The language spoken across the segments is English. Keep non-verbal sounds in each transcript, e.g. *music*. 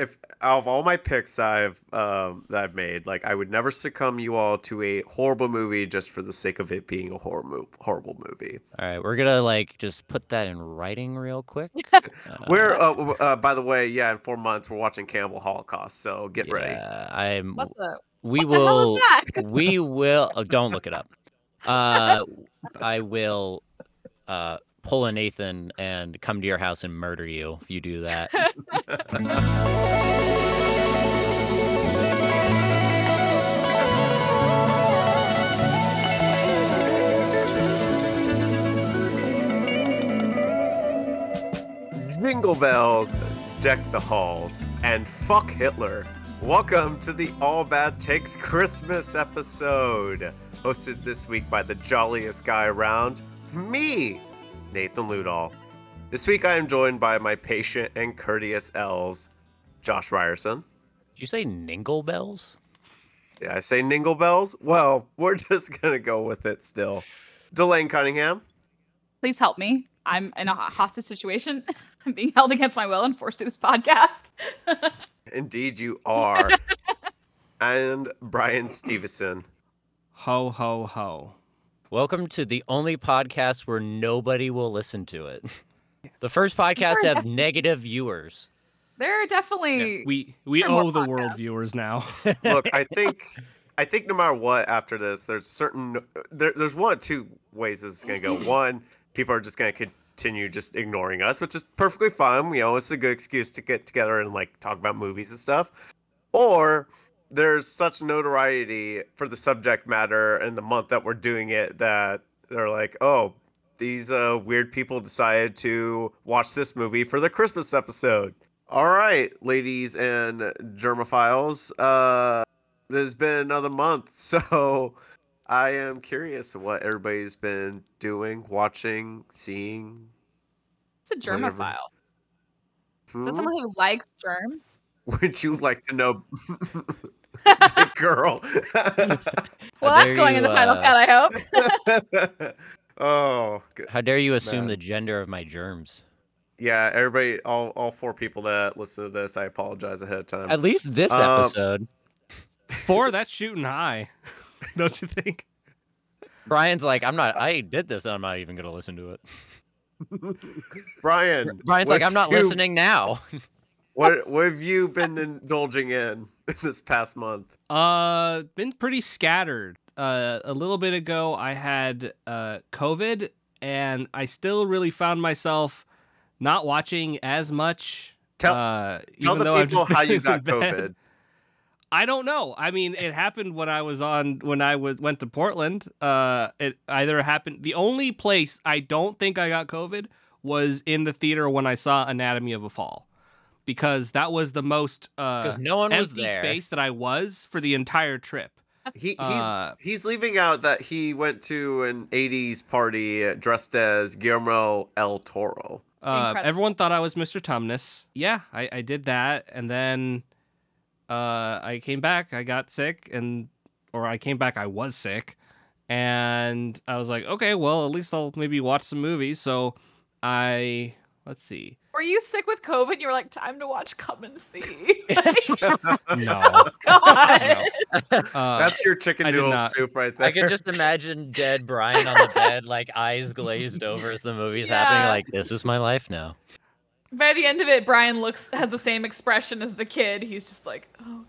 if out of all my picks I've um, that I've made, like I would never succumb you all to a horrible movie just for the sake of it being a horror mo- horrible movie. All right, we're gonna like just put that in writing real quick. *laughs* We're uh, uh, by the way, yeah, in four months we're watching Cannibal Holocaust, so get ready. Yeah, I'm. What the? We what the hell will. is that? *laughs* *laughs* we will. Oh, don't look it up. Uh, I will. Uh, pull a Nathan and come to your house and murder you if you do that. *laughs* Jingle bells, deck the halls, and fuck Hitler. Welcome to the All Bad Takes Christmas episode, hosted this week by the jolliest guy around, me, Nathan Ludall. This week I am joined by my patient and courteous elves, Josh Ryerson. Did you say Ningle Bells? Did I say Ningle Bells? Well, we're *laughs* just gonna go with it still. Delane Cunningham. Please help me. I'm in a hostage situation. *laughs* I'm being held against my will and forced to this podcast. *laughs* Indeed, you are. and Brian Steveson. Ho ho ho. Welcome to the only podcast where nobody will listen to it. *laughs* The first podcast to have negative viewers. there are definitely Yeah, we we There are more owe the world viewers now. *laughs* Look, I think I think no matter what after this, there's certain there, there's one or two ways this is gonna go. Mm-hmm. One, people are just gonna continue just ignoring us, which is perfectly fine. You know, it's a good excuse to get together and like talk about movies and stuff. Or there's such notoriety for the subject matter and the month that we're doing it that they're like, oh, these uh, weird people decided to watch this movie for the Christmas episode. All right, ladies and germophiles, uh, there's been another month, *laughs* so I am curious what everybody's been doing, watching, seeing. it's a germophile. Is Hmm? that someone who likes germs? *laughs* Would you like to know, *laughs* *laughs* big girl? *laughs* Well, that's dare going in you, the final uh, cut, I hope. *laughs* oh, good. How dare you assume Man. the gender of my germs? yeah. Everybody, all all four people that listen to this, I apologize ahead of time. At least this Um, episode. Four, that's shooting high. Don't you think? Brian's like, I'm not. I did this, and I'm not even gonna listen to it. Brian, Brian's like, I'm not you- listening now. What what have you been indulging in *laughs* this past month? Uh, been pretty scattered. Uh, a little bit ago, I had uh COVID, and I still really found myself not watching as much. Tell uh, tell the people how you got. COVID. I don't know. I mean, it happened when I was on when I was went to Portland. Uh, it either happened. The only place I don't think I got COVID was in the theater when I saw Anatomy of a Fall, because that was the most uh, no one was empty there. space that I was for the entire trip. He he's Uh, he's leaving out that he went to an '80s party dressed as Guillermo del Toro. Uh, everyone thought I was Mr. Tumnus. Yeah, I, I did that, and then uh, I came back. I got sick, and or I came back. I was sick, and I was like, okay, well, at least I'll maybe watch some movies. So I let's see. Were you sick with COVID? You were like, time to watch Come and See. *laughs* *laughs* No, *laughs* God. uh, That's your chicken I noodle soup right there. I could just imagine dead Brian on the bed, like eyes glazed over as the movie's happening. Like, this is my life now. By the end of it, Brian looks has the same expression as the kid. He's just like, oh god.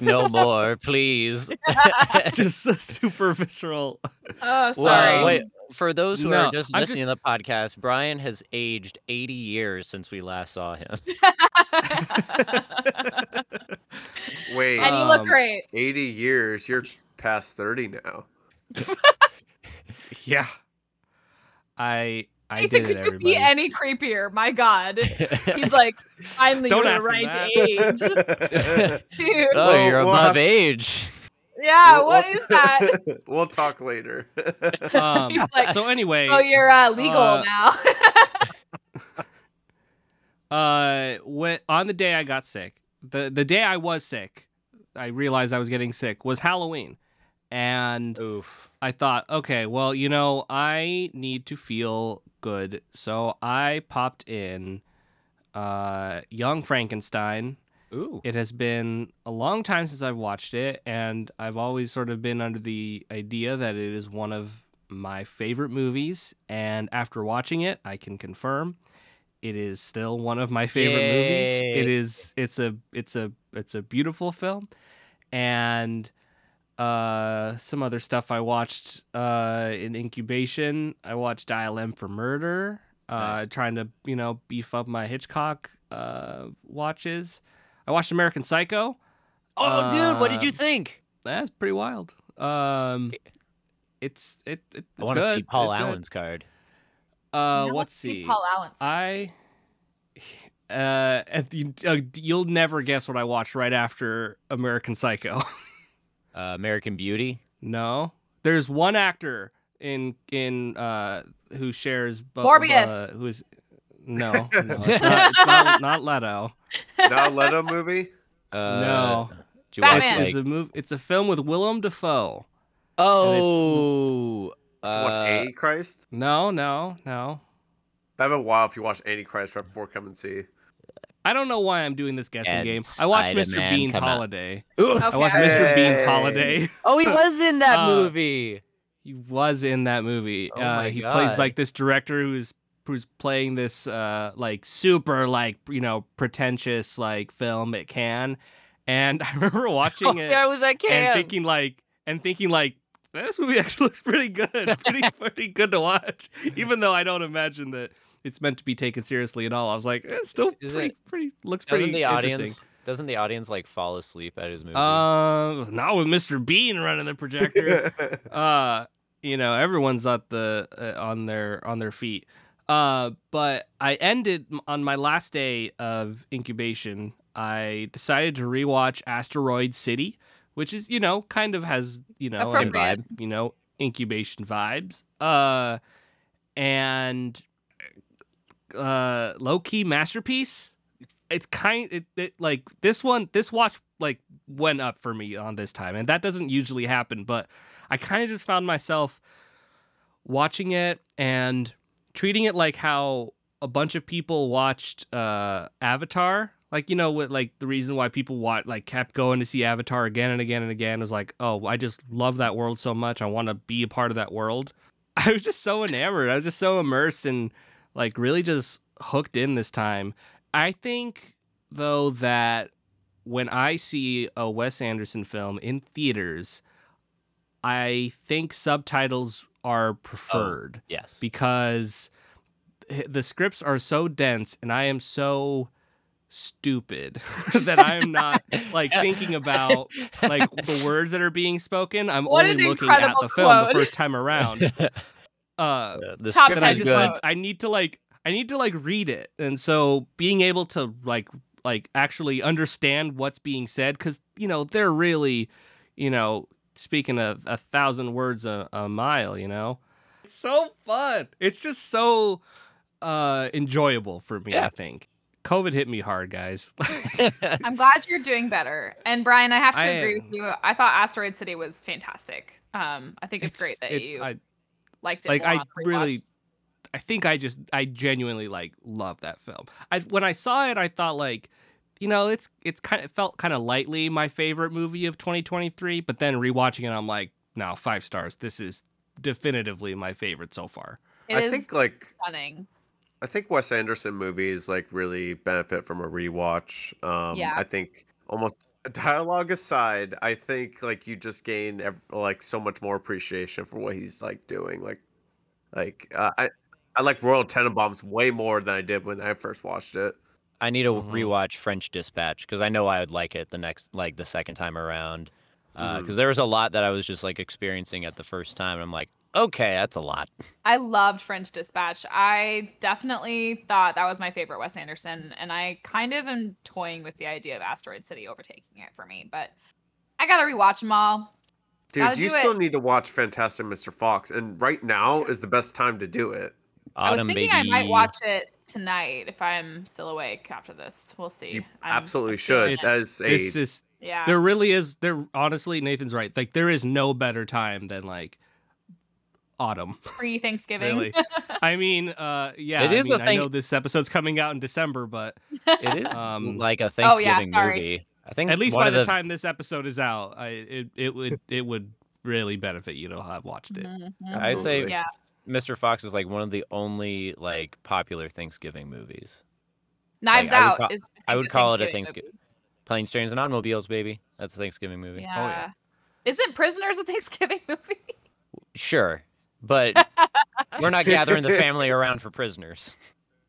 No *laughs* more, please. *laughs* *laughs* just a super visceral. Oh, sorry. Well, wait, for those who No, are just I'm listening to the podcast, Brian has aged 80 years since we last saw him. Wait, and you look Um, great. 80 years. You're past 30 now. Yeah, I I Ethan, did it, could you be any creepier? My God. He's *laughs* like, finally Don't you're the right age. *laughs* *laughs* Dude. oh, Well, you're we'll above have- age. yeah, We'll- what we'll- is that? we'll talk later. Um, He's like, so anyway, Oh, you're uh, legal uh, now. uh when on the day I got sick, the the day I was sick, I realized I was getting sick was Halloween. And Oof. I thought, okay, well, you know, I need to feel good. So I popped in uh Young Frankenstein Ooh. It has been a long time since I've watched it, and I've always sort of been under the idea that it is one of my favorite movies. And after watching it, I can confirm it is still one of my favorite movies. It is It's a. It's a. It's a beautiful film, and uh some other stuff I watched uh in incubation. I watched Dial M for Murder, uh trying to, you know, beef up my Hitchcock uh watches. I watched American Psycho. Oh, dude, what did you Uh, think? That's pretty wild. Um it's it, it it's I want to see. Paul It's good. Allen's card. Uh Now let's let's see. Paul Allen's. I *laughs* uh, at the, uh you'll never guess what I watched right after American Psycho. *laughs* Uh, American Beauty. No, there's one actor in in uh who shares bu- Morbius. Uh, who is no, *laughs* no it's, not, it's not, not Leto. Not Leto movie. Uh, No. do you watch, Batman. It's like- a move. It's a film with Willem Dafoe. oh, To watch uh, Antichrist. No, no, no. That'd be wild if you watched Antichrist right before Come and See. I don't know why I'm doing this guessing And game. I watched Mr. Spider-Man Bean's. Holiday. Ooh. I watched Mr. Bean's Holiday. *laughs* Oh, he *laughs* was in that Uh, movie. He was in that movie. Oh uh, my he plays like this director who's who's playing this uh like super like you know pretentious like film at Cannes, and *laughs* I remember watching Oh, it yeah, I was at and thinking like and thinking like this movie actually looks pretty good, pretty pretty good to watch, even though I don't imagine that it's meant to be taken seriously at all. I was like, it's still Is pretty it- pretty looks pretty doesn't the interesting. audience doesn't the audience like fall asleep at his movie? Uh, not with Mr. Bean running the projector. *laughs* uh you know everyone's at the uh, on their on their feet uh but i ended on my last day of incubation i decided to rewatch asteroid city which is you know kind of has you know vibe you know incubation vibes uh and uh low key masterpiece it's kind it, it like this one this watch like went up for me on this time and that doesn't usually happen but i kind of just found myself watching it and treating it like how a bunch of people watched uh avatar. Like you know what like the reason why people watch like kept going to see avatar again and again and again was like oh i just love that world so much i want to be a part of that world. *laughs* I was just so enamored i was just so immersed and like really just hooked in this time i think though that when i see a wes anderson film in theaters i think subtitles are preferred yes. because the scripts are so dense and I am so stupid *laughs* that I am not *laughs* like thinking about like the *laughs* words that are being spoken. I'm What only looking at the film the first time around. Uh the Top script and I is just good. need, I need to like I need to like read it. And so being able to like like actually understand what's being said cuz you know they're really you know speaking a, a thousand words a, a mile, you know. It's so fun. It's just so uh enjoyable for me, Yeah. I think. COVID hit me hard, guys. *laughs* *laughs* I'm glad you're doing better. And Brian, I have to I agree am. with you. I thought Asteroid City was fantastic. Um, I think it's, great that it- you I, liked it. like I on rewatch. really I think I just I genuinely like love that film. I when I saw it I thought like you know it's it's kind of felt kind of lightly my favorite movie of 2023 but then rewatching it I'm like no 5 stars this is definitively my favorite so far. It I is think like stunning. I think Wes Anderson movies like really benefit from a rewatch. Um, Yeah. I think almost dialogue aside, I think like you just gain ev- like so much more appreciation for what he's like doing. Like, like uh, I I like Royal Tenenbaums way more than I did when I first watched it. I need to Mhm. rewatch French Dispatch because I know I would like it the next, like the second time around. Because Mhm. there was a lot that I was just like experiencing at the first time, and I'm like, okay, that's a lot. I loved French Dispatch. I definitely thought that was my favorite Wes Anderson, and I kind of am toying with the idea of Asteroid City overtaking it for me. But I gotta rewatch them all. Dude, Gotta you do still it. need to watch Fantastic Mr. Fox, and right now is the best time to do it. I was Autumn thinking baby. I might watch it tonight if I'm still awake after this. We'll see. You I'm- absolutely I'm should. it. As a This is yeah. there really is there honestly Nathan's right. Like there is no better time than like autumn. *laughs* Pre Thanksgiving. Really. *laughs* I mean, uh, yeah. It is I a mean, I thing- know this episode's coming out in December, but It is Um, like a Oh, yeah, Thanksgiving sorry. movie. I think at it's least one by of the time this episode is out, I it, it would *laughs* it would really benefit you to have watched it. Mhm. I'd say Absolutely. yeah. Mr. Fox is like one of the only like popular Thanksgiving movies. Knives I would Out ca- is. I would call it a Thanksgiving Thanksgiving. Planes, Trains, and Automobiles, baby. That's a Thanksgiving movie. movie. Yeah. Isn't Prisoners a Thanksgiving movie? Sure, but we're not gathering the family around for prisoners.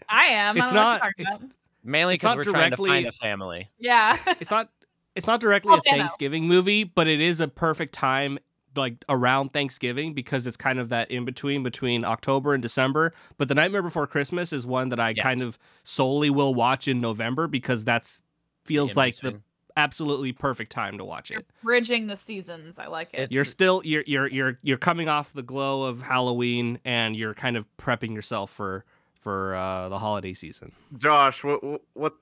I am. It's I don't know what not- you're talking it's- about. Mainly because we're trying to find directly- a family. Yeah. *laughs* It's not it's not directly Oh, a Dano. Thanksgiving movie, but it is a perfect time like around Thanksgiving because it's kind of that in between between October and December. But The Nightmare Before Christmas is one that I kind of solely will watch in November because that's feels In like the between. Absolutely perfect time to watch You're it. bridging the seasons. I like it. You're still you're you're you're you're coming off the glow of Halloween and you're kind of prepping yourself for for uh, the holiday season. Josh, what what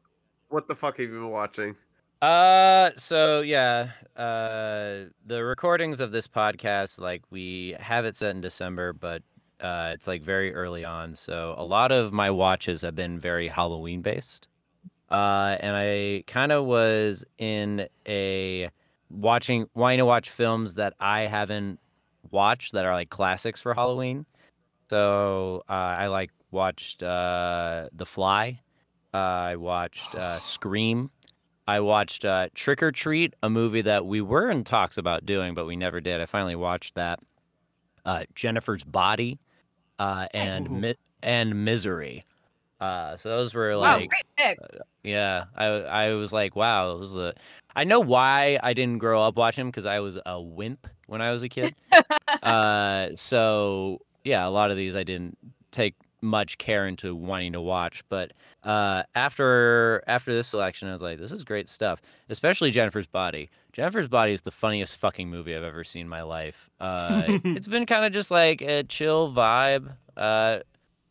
what the fuck have you been watching? Uh, so yeah, uh, the recordings of this podcast, like we have it set in December, but uh, it's like very early on. So a lot of my watches have been very Halloween based. Uh, and I kind of was in a watching, wanting to watch films that I haven't watched that are like classics for Halloween. So uh, I like watched uh, The Fly. Uh, I watched uh, *gasps* Scream. I watched uh, Trick or Treat, a movie that we were in talks about doing, but we never did. I finally watched that. Uh, Jennifer's Body, uh, and Mi- and Misery. Uh, so those were wow, like, great pick. yeah, I I was like, wow, this is the. I know why I didn't grow up watching because I was a wimp when I was a kid. uh, *laughs* so yeah, a lot of these I didn't take much care into wanting to watch, but uh, after after this selection, I was like, this is great stuff, especially Jennifer's Body. Jennifer's Body is the funniest fucking movie I've ever seen in my life. Uh, *laughs* it's been kind of just like a chill vibe. Uh,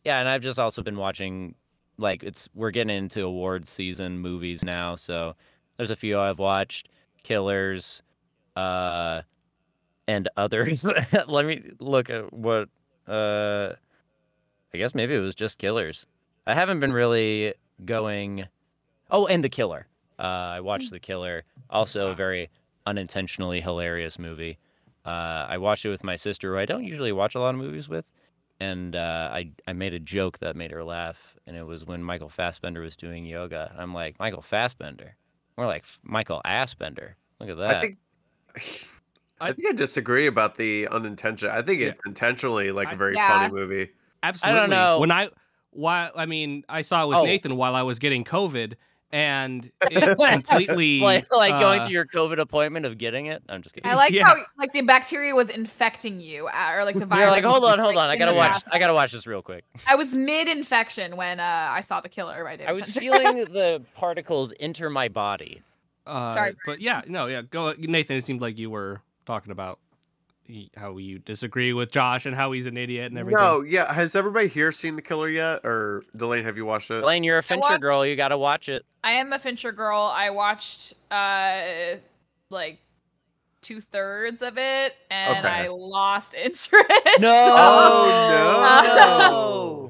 yeah, and I've just also been watching like it's we're getting into awards season movies now, so there's a few I've watched, Killers, uh, and others. *laughs* Let me look at what uh, I guess maybe it was just Killers. I haven't been really going. Oh, and The Killer. Uh, I watched The Killer. Also, a very unintentionally hilarious movie. Uh, I watched it with my sister, who I don't usually watch a lot of movies with, and uh, I I made a joke that made her laugh, and it was when Michael Fassbender was doing yoga. I'm like Michael Fassbender, more like Michael Assbender. Look at that. I think I I- think I disagree about the unintentional. I think Yeah. it's intentionally like a very Yeah. funny movie. Absolutely. know. When I why I mean I saw it with Oh. Nathan while I was getting COVID and *laughs* it completely like, like going uh, through your COVID appointment of getting it. I'm just kidding. I like Yeah. how like the bacteria was infecting you, uh, or like the virus. *laughs* You're like, hold on, hold on. I gotta watch. bathroom. I gotta watch this real quick. I was mid-infection when uh, I saw the killer by David I was feeling *laughs* the particles enter my body. uh, Sorry, but yeah, no, yeah, go Nathan, it seemed like you were talking about y- how you disagree with Josh and how he's an idiot and everything. No, yeah. Has everybody here seen The Killer yet? Or Delane, have you watched it? Delane, you're a Fincher watched- girl. You gotta watch it. I am a Fincher girl. I watched uh like two thirds of it, and Okay. I lost *laughs* interest. *laughs* Oh, no.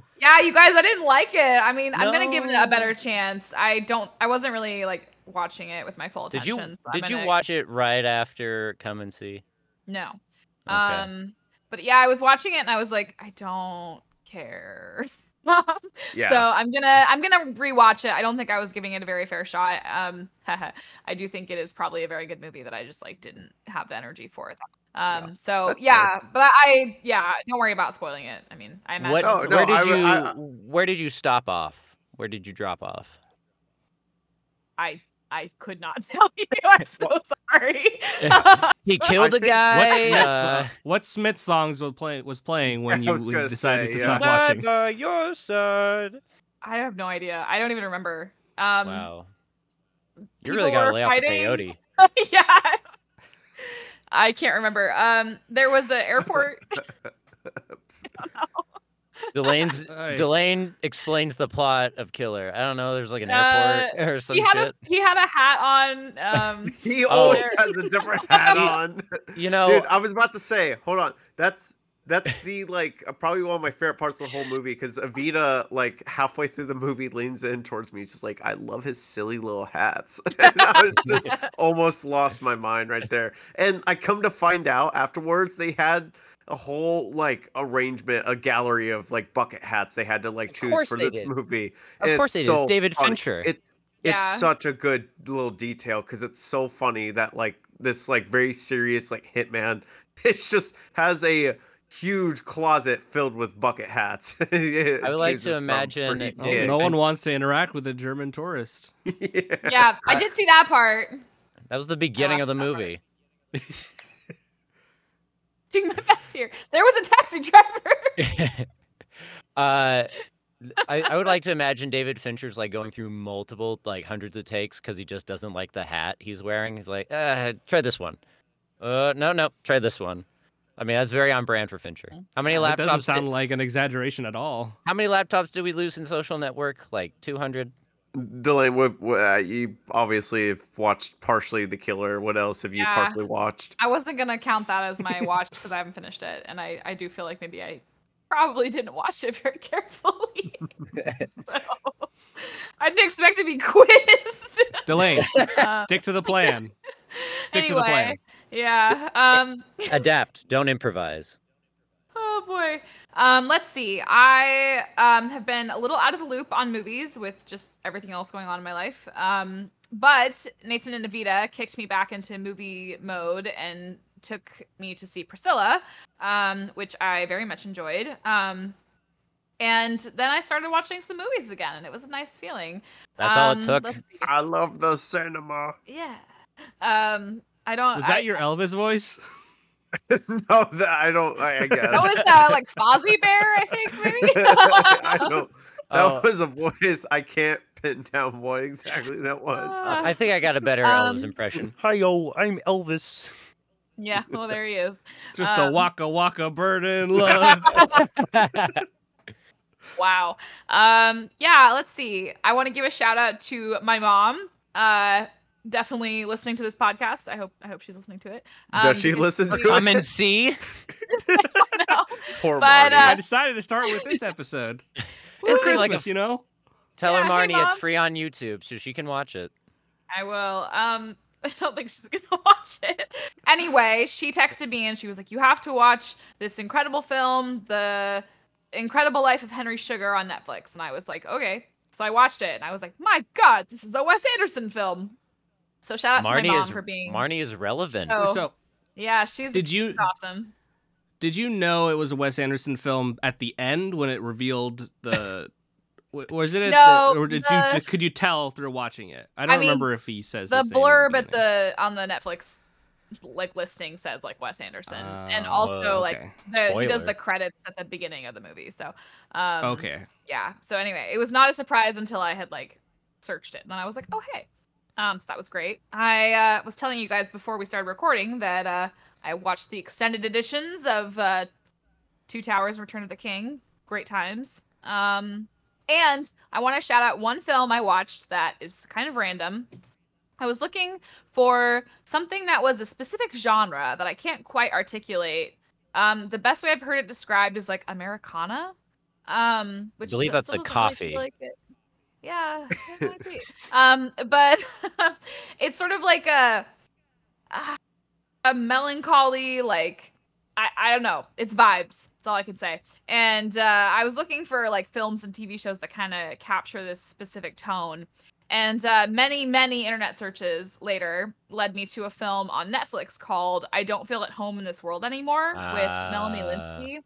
*laughs* Yeah, you guys, I didn't like it. I mean, I'm gonna give it a better chance. I don't. I wasn't really like watching it with my full Did you so did you gonna- watch it right after Come and See? No. Okay. Um, but yeah, I was watching it and I was like, I don't care. *laughs* Yeah. So I'm gonna I'm gonna rewatch it. I don't think I was giving it a very fair shot. Um, *laughs* I do think it is probably a very good movie that I just like didn't have the energy for it. Um, Yeah, so that's fair. yeah, but I yeah, don't worry about spoiling it. I mean, I imagine. What, Oh, no, where did I you w- I- where did you stop off? Where did you drop off? I I could not *laughs* tell you. I'm so sorry. *laughs* He killed a guy. What Smith, uh, what Smith songs was playing was playing when *laughs* you decided say, to yeah. stop watching? by your side. I have no idea. I don't even remember. Um, Wow. You really gotta were lay off the fighting. peyote. yeah. I can't remember. Um, there was an airport. Delane's *laughs* Aye. Delane explains the plot of Killer. I don't know. There's like an Uh, airport *laughs* or some he had shit. a he had a hat on. Um, *laughs* he Oh. always has a different hat on. You know, Dude, I was about to say, hold on. That's that's the like uh, probably one of my favorite parts of the whole movie because Avita like halfway through the movie leans in towards me, just like I love his silly little hats. and I was just almost lost my mind right there. And I come to find out afterwards they had a whole like arrangement, a gallery of like bucket hats they had to like Of choose for this did. movie. Of And course it's they did. It's David funny. Fincher. It's Yeah. it's such a good little detail because it's so funny that like this like very serious like hitman *laughs* it just has a huge closet filled with bucket hats *laughs* I would like to imagine No, Yeah, no one wants to interact with a German tourist. *laughs* yeah. yeah, I did see that part. That was the beginning of the watched that part. movie doing my best here. There was a taxi driver. *laughs* uh, I, I, would like to imagine David Fincher's like going through multiple like hundreds of takes because he just doesn't like the hat he's wearing. He's like, uh, try this one. Uh, no, no, try this one. I mean, that's very on brand for Fincher. Mm-hmm. How many laptops? Doesn't sound did, like an exaggeration at all. How many laptops did we lose in Social Network? Like 200 delay what, what, uh, you obviously have watched partially the killer. What else have you yeah. partially watched? I wasn't going to count that as my watch because i haven't finished it and I, I do feel like maybe i probably didn't watch it very *laughs* carefully. *laughs* So i didn't expect to be quizzed. *laughs* Delane uh, stick to the plan. Stick anyway, to the plan. yeah um adapt don't improvise. Oh boy. Um, let's see. I um have been a little out of the loop on movies with just everything else going on in my life. Um, but Nathan and Avita kicked me back into movie mode and took me to see Priscilla, um, which I very much enjoyed. Um, and then I started watching some movies again, and it was a nice feeling. That's all it Um, took. I love the cinema. Yeah. Um, I don't. Was I- that your Elvis voice? *laughs* no, that I don't. I, I guess. That was uh, like Fozzie Bear, I think maybe. *laughs* I don't. That Oh. was a voice. I can't pin down what exactly that was. Uh, I think I got a better Elvis Um, impression. Hi yo, I'm Elvis. yeah. Well, there he is. Just a Um, waka waka bird in *laughs* love. Wow. Um, yeah, let's see. I want to give a shout out to my mom. Uh definitely listening to this podcast. I hope I hope she's listening to it. Um, Does she listen to we- Come it? and *laughs* see. I. Poor but, Marty. uh, I decided to start with this episode. It *laughs* It's seemed like a Christmas, you know. Tell Yeah, her, hey, Marnie, it's free on YouTube, so she can watch it. I will. Um, *laughs* I don't think she's gonna watch it. Anyway, she texted me and she was like, "You have to watch this incredible film, The Incredible Life of Henry Sugar on Netflix." And I was like, "Okay." So I watched it and I was like, "My God, this is a Wes Anderson film." So shout out to my Marnie mom is for being. Marnie is relevant. Oh. So, Yeah, she's. Did you- she's awesome. did you know it was a Wes Anderson film at the end when it revealed the? *laughs* Was it? No, the, or did the- you? Could you tell through watching it? I don't mean, remember if he says The his blurb at the on the Netflix like listing says like Wes Anderson, and Oh, also like okay. the, he does the credits at the beginning of the movie. So, um, okay. yeah. So anyway, it was not a surprise until I had like searched it. And then I was like, oh hey. Um, so that was great. I uh, was telling you guys before we started recording that uh, I watched the extended editions of uh, Two Towers and Return of the King. Great times. Um, and I want to shout out one film I watched that is kind of random. I was looking for something that was a specific genre that I can't quite articulate. Um, the best way I've heard it described is like Americana. Um, which I believe that's a doesn't really coffee. like it. Yeah, it might be. um, but *laughs* it's sort of like a a melancholy, like I, I don't know. It's vibes. That's all I can say. And uh, I was looking for like films and TV shows that kind of capture this specific tone. And uh, many, many internet searches later led me to a film on Netflix called "I Don't Feel at Home in This World Anymore" with Melanie Ah, Lynskey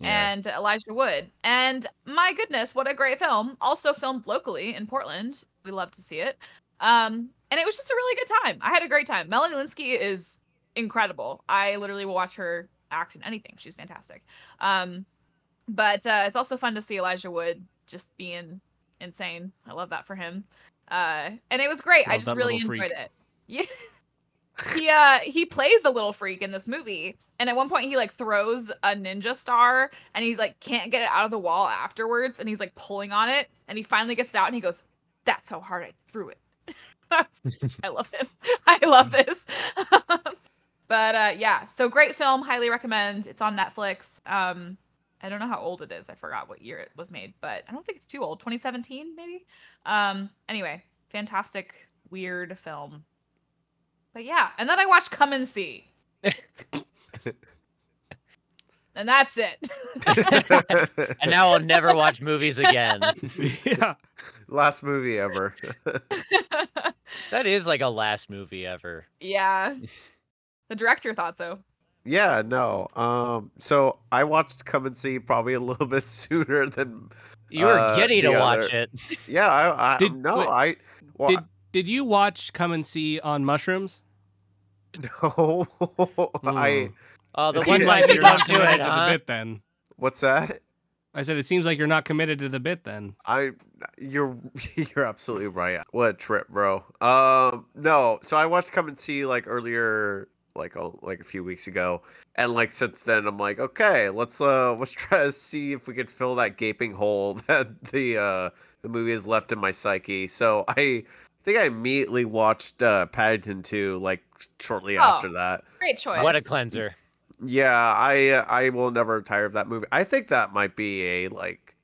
Yeah. and Elijah Wood. And my goodness, what a great film! Also filmed locally in Portland. We love to see it. Um, and it was just a really good time. I had a great time. Melanie Lynskey is incredible. I literally will watch her act in anything. She's fantastic. Um, but uh, it's also fun to see Elijah Wood just being insane. I love that for him. Uh, and it was great. I just really enjoyed freak. it. *laughs* Yeah. He uh he plays a little freak in this movie and at one point he like throws a ninja star and he's like can't get it out of the wall afterwards and he's like pulling on it and he finally gets it out and he goes that's how hard i threw it *laughs* I love him i love this *laughs* but uh yeah, so great film, highly recommend. It's on Netflix. Um, I don't know how old it is. I forgot what year it was made, but I don't think it's too old. 2017 maybe. Um, anyway, fantastic weird film. But yeah, and then I watched Come and See. *laughs* and that's it. *laughs* and now I'll never watch movies again. *laughs* yeah. Last movie ever. That is like a last movie ever. yeah. The director thought so. yeah, no. Um, so I watched Come and See probably a little bit sooner than. You were Uh, giddy to the watch it. Yeah, I, I Did- no, wait, I. Well, Did Did you watch Come and See on Mushrooms? no, *laughs* I. Oh, the It one seems time like you you're don't not do committed it, to the huh? bit. Then What's that? I said it seems like you're not committed to the bit. Then I you're *laughs* you're absolutely right. What a trip, bro. Um no, so I watched Come and See like earlier like oh, like a few weeks ago and like since then I'm like, okay, let's uh *laughs* let's try to see if we could fill that gaping hole that the uh the movie has left in my psyche. So I think I immediately watched uh Paddington 2 like shortly Oh. after that. Great choice. What a cleanser. Yeah, I uh, I will never tire of that movie. I think that might be a like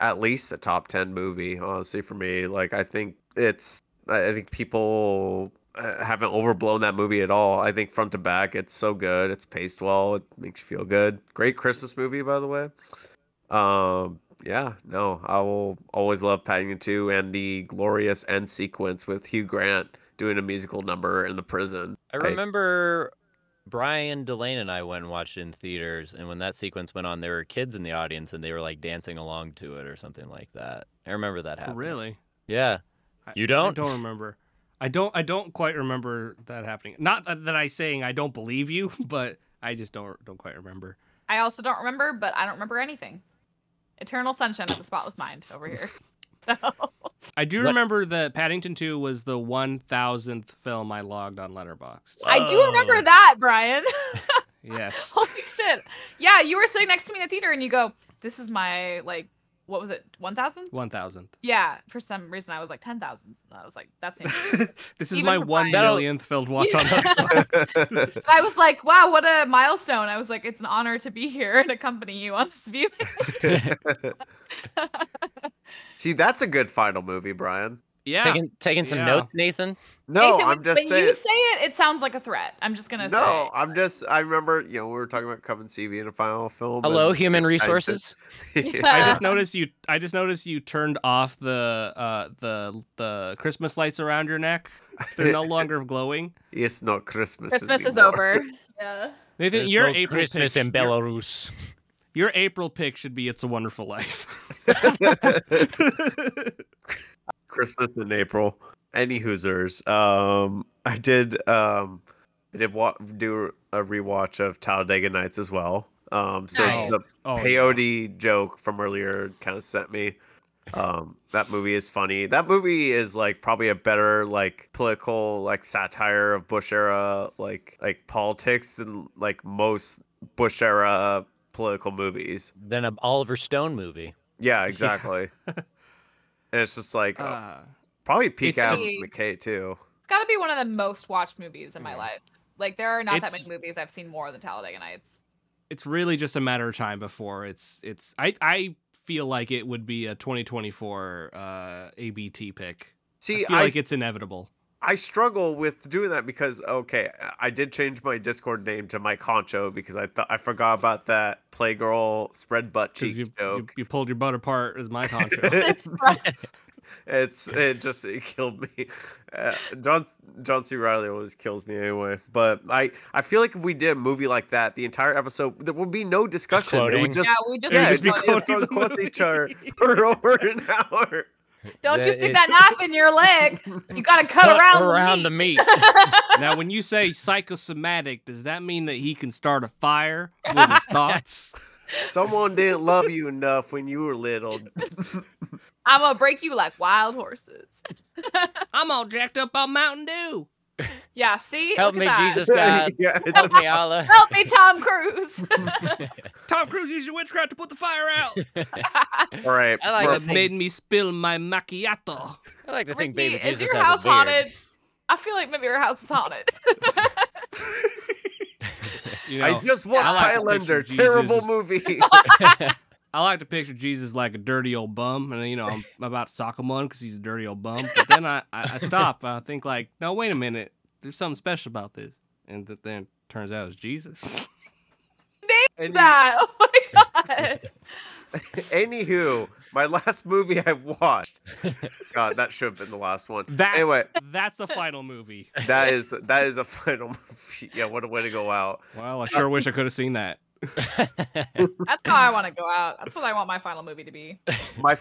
at least a top 10 movie honestly for me. Like I think it's I I think people uh, haven't overblown that movie at all. I think front to back it's so good. It's paced well. It makes you feel good. Great Christmas movie by the way. Um yeah, no, I will always love Paddington 2 and the glorious end sequence with Hugh Grant doing a musical number in the prison. I remember Brian Delane and I went and watched it in theaters, and when that sequence went on, there were kids in the audience, and they were like dancing along to it or something like that. I remember that oh, happening. really, Yeah. I- You don't? I don't remember. I don't. I don't quite remember that happening. Not that that I saying I don't believe you, *laughs* but I just don't don't quite remember. I also don't remember, but I don't remember anything. Eternal Sunshine of the Spotless Mind over here. *laughs* *laughs* So I do remember that Paddington 2 was the 1000th film I logged on Letterboxd. I do remember Oh. that, Brian. *laughs* Yes. Holy shit. Yeah, you were sitting next to me in the theater and you go, This is my like what was it, 1000 1000 Yeah. For some reason I was like ten thousand. I was like, that's *laughs* this is Even my for one Brian. millionth filled watch on Yeah. Letterboxd. *laughs* *laughs* I was like, wow, what a milestone. I was like, it's an honor to be here and accompany you on this viewing. See, that's a good final movie, Brian. Yeah. Taking taking some Yeah. notes, Nathan. No, Nathan, I'm when, just when saying. you say it, it sounds like a threat. I'm just gonna say No, say. I'm just. I remember, you know, we were talking about Come and See being a final film. Hello, and- human I just- resources. *laughs* I just *laughs* noticed you I just noticed you turned off the uh the the Christmas lights around your neck. They're no *laughs* longer glowing. it's not Christmas. Christmas is over. Yeah. Nathan, There's your no April Christmas pick, in your- Belarus. Your, April pick should be "It's a Wonderful Life." Christmas in April. Any Hoosers. Um, I did. Um, I did wa- do a rewatch of Talladega Nights as well. Um, so Nice. the oh, yeah. peyote joke from earlier kind of sent me. Um, that movie is funny. That movie is like probably a better like political like satire of Bush era like like politics than like most Bush era political movies. Than an Oliver Stone movie. Yeah, exactly. *laughs* and it's just like uh, Uh, probably peak it's Adam McKay too. It's gotta be one of the most watched movies in my Yeah. life. Like there are not that many movies I've seen more than Talladega Nights. it's really just a matter of time before it's it's. I I feel like it would be a 2024 uh, ABT pick. See, I feel I, like it's inevitable. I struggle with doing that because okay, I did change my Discord name to Mike Honcho because I thought I forgot about that Playgirl spread butt Because cheeks you, you, joke. you pulled your butt apart as Mike Honcho. *laughs* It's *laughs* it's it just it killed me. Uh, John John C. Reilly always kills me anyway. But I I feel like if we did a movie like that, the entire episode there would be no discussion. It would just yeah, we just, yeah, just just be be just quoting quotes the each other *laughs* for over an hour. Don't The- you stick it- that knife in your leg. You gotta *laughs* cut, Cut around, around the the meat. meat. *laughs* now, when you say psychosomatic, does that mean that he can start a fire with his *laughs* thoughts? Someone didn't love you enough when you were little. I'm gonna break you like wild horses. I'm all jacked up on Mountain Dew. Yeah, see? Help Look me, that. Jesus *laughs* God. yeah, it's Help me, Allah. *laughs* Help me, Tom Cruise. *laughs* Tom Cruise used your witchcraft to put the fire out. all right. I like for- it. Made me spill my macchiato? I like to think Ricky, Baby is your house haunted? I feel like maybe your house is haunted. You know, I just watched I like Highlander. Terrible Jesus. movie. I like to picture Jesus like a dirty old bum, and you know I'm about to sock him one because he's a dirty old bum. But then I, I, I stop. And I think like, no, wait a minute. There's something special about this, and th- then turns out it's Jesus. *laughs* Any- that. Oh my *laughs* god. *laughs* Anywho, my last movie I watched. God, that should have been the last one. That's anyway, that's a final movie. that is the, that is a final movie. Yeah, what a way to go out. Well, I sure wish I could have seen that. *laughs* That's how I want to go out. That's what I want my final movie to be. My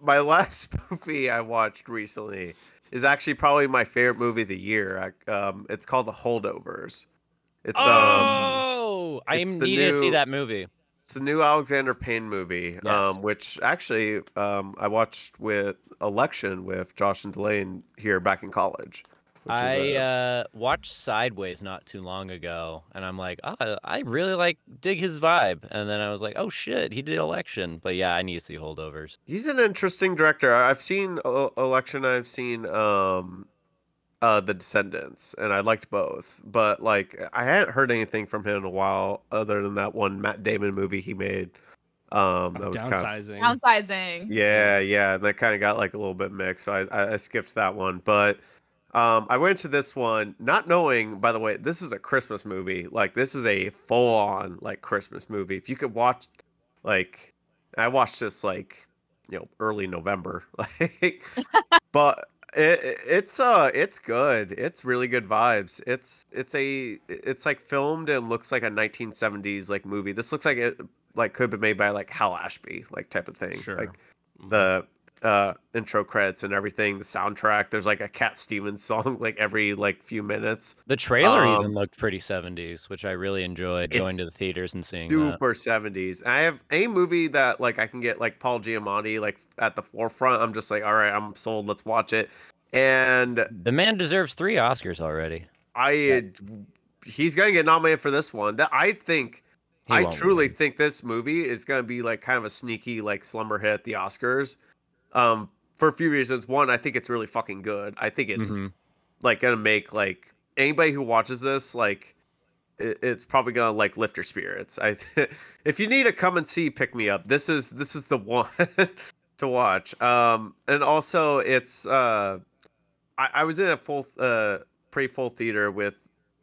my last *laughs* movie I watched recently is actually probably my favorite movie of the year. I, um, it's called The Holdovers. It's um, oh, I it's the need to see that movie. it's a new Alexander Payne movie. Yes. Um, which actually um I watched with Election with Josh and Delane here back in college. Which I uh, uh, watched Sideways not too long ago, and I'm like, oh, I really like dig his vibe. And then I was like, oh shit, he did Election. But yeah, I need to see Holdovers. He's an interesting director. I- I've seen Election. I've seen um, uh, The Descendants, and I liked both. But like, I hadn't heard anything from him in a while, other than that one Matt Damon movie he made. Um, that was kind of Downsizing. Downsizing. yeah, yeah. And that kind of got like a little bit mixed, so I, I, I skipped that one. But um, I went to this one not knowing. By the way, this is a Christmas movie. Like this is a full-on like Christmas movie. If you could watch, like, I watched this like you know early November, *laughs* like, but. It, it- it's uh it's good it's really good vibes it's it's a it's like filmed and looks like a 1970s like movie this looks like it like could be made by like hal ashby like type of thing Sure. like the uh intro credits and everything the soundtrack there's like a cat stevens *laughs* song like every like few minutes The trailer Um, even looked pretty 70s, which I really enjoyed going to the theaters and seeing that. super 70s i have a movie that like i can get like paul giamatti like at the forefront i'm just like all right i'm sold let's watch it and The man deserves three Oscars already. i he's gonna get nominated for this one that i think He I truly win. think this movie is going to be like kind of a sneaky like slumber hit the Oscars. Um, for a few reasons. One, I think it's really fucking good. I think it's Mhm. like to make like anybody who watches this like it, it's probably to like lift your spirits. I *laughs* if you need a come and see pick me up, this is this is the one *laughs* to watch. Um, and also it's uh, I, I was in a full uh pretty full theater with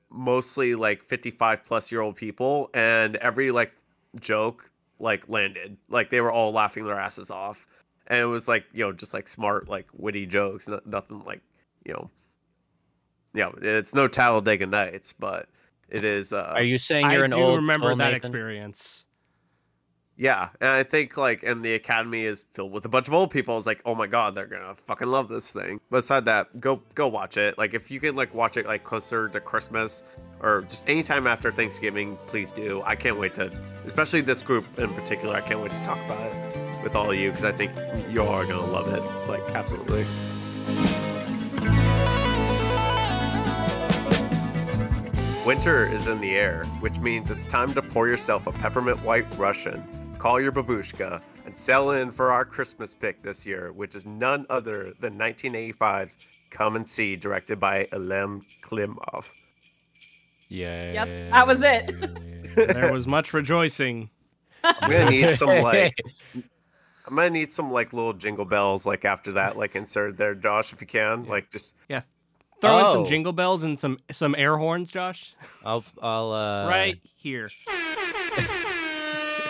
mostly like 55 plus year old people and every like joke like landed like they were all laughing their asses off and it was like you know just like smart like witty jokes no, nothing like you know you know it's no talladega nights but it is uh Are you saying you're an do old remember soul, that Nathan? experience. yeah and i think like and the academy is filled with a bunch of old people. I was like oh my god they're gonna fucking love this thing. Beside that go go watch it. Like if you can like watch it like closer to christmas or just anytime after thanksgiving please do. I can't wait to especially this group in particular i can't wait to talk about it with all of you because i think you all are gonna love it like absolutely Winter is in the air, which means it's time to pour yourself a peppermint white Russian, call your babushka, and sell in for our Christmas pick this year, which is none other than 1985's Come and See, directed by Elem Klimov. Yeah. that was it. *laughs* There was much rejoicing. I'm gonna need some *laughs* like I'm gonna need some like little jingle bells like after that, like inserted there, Josh, if you can. Like just Yeah. Throw in some Oh. jingle bells and some some air horns, Josh. I'll I'll uh right here.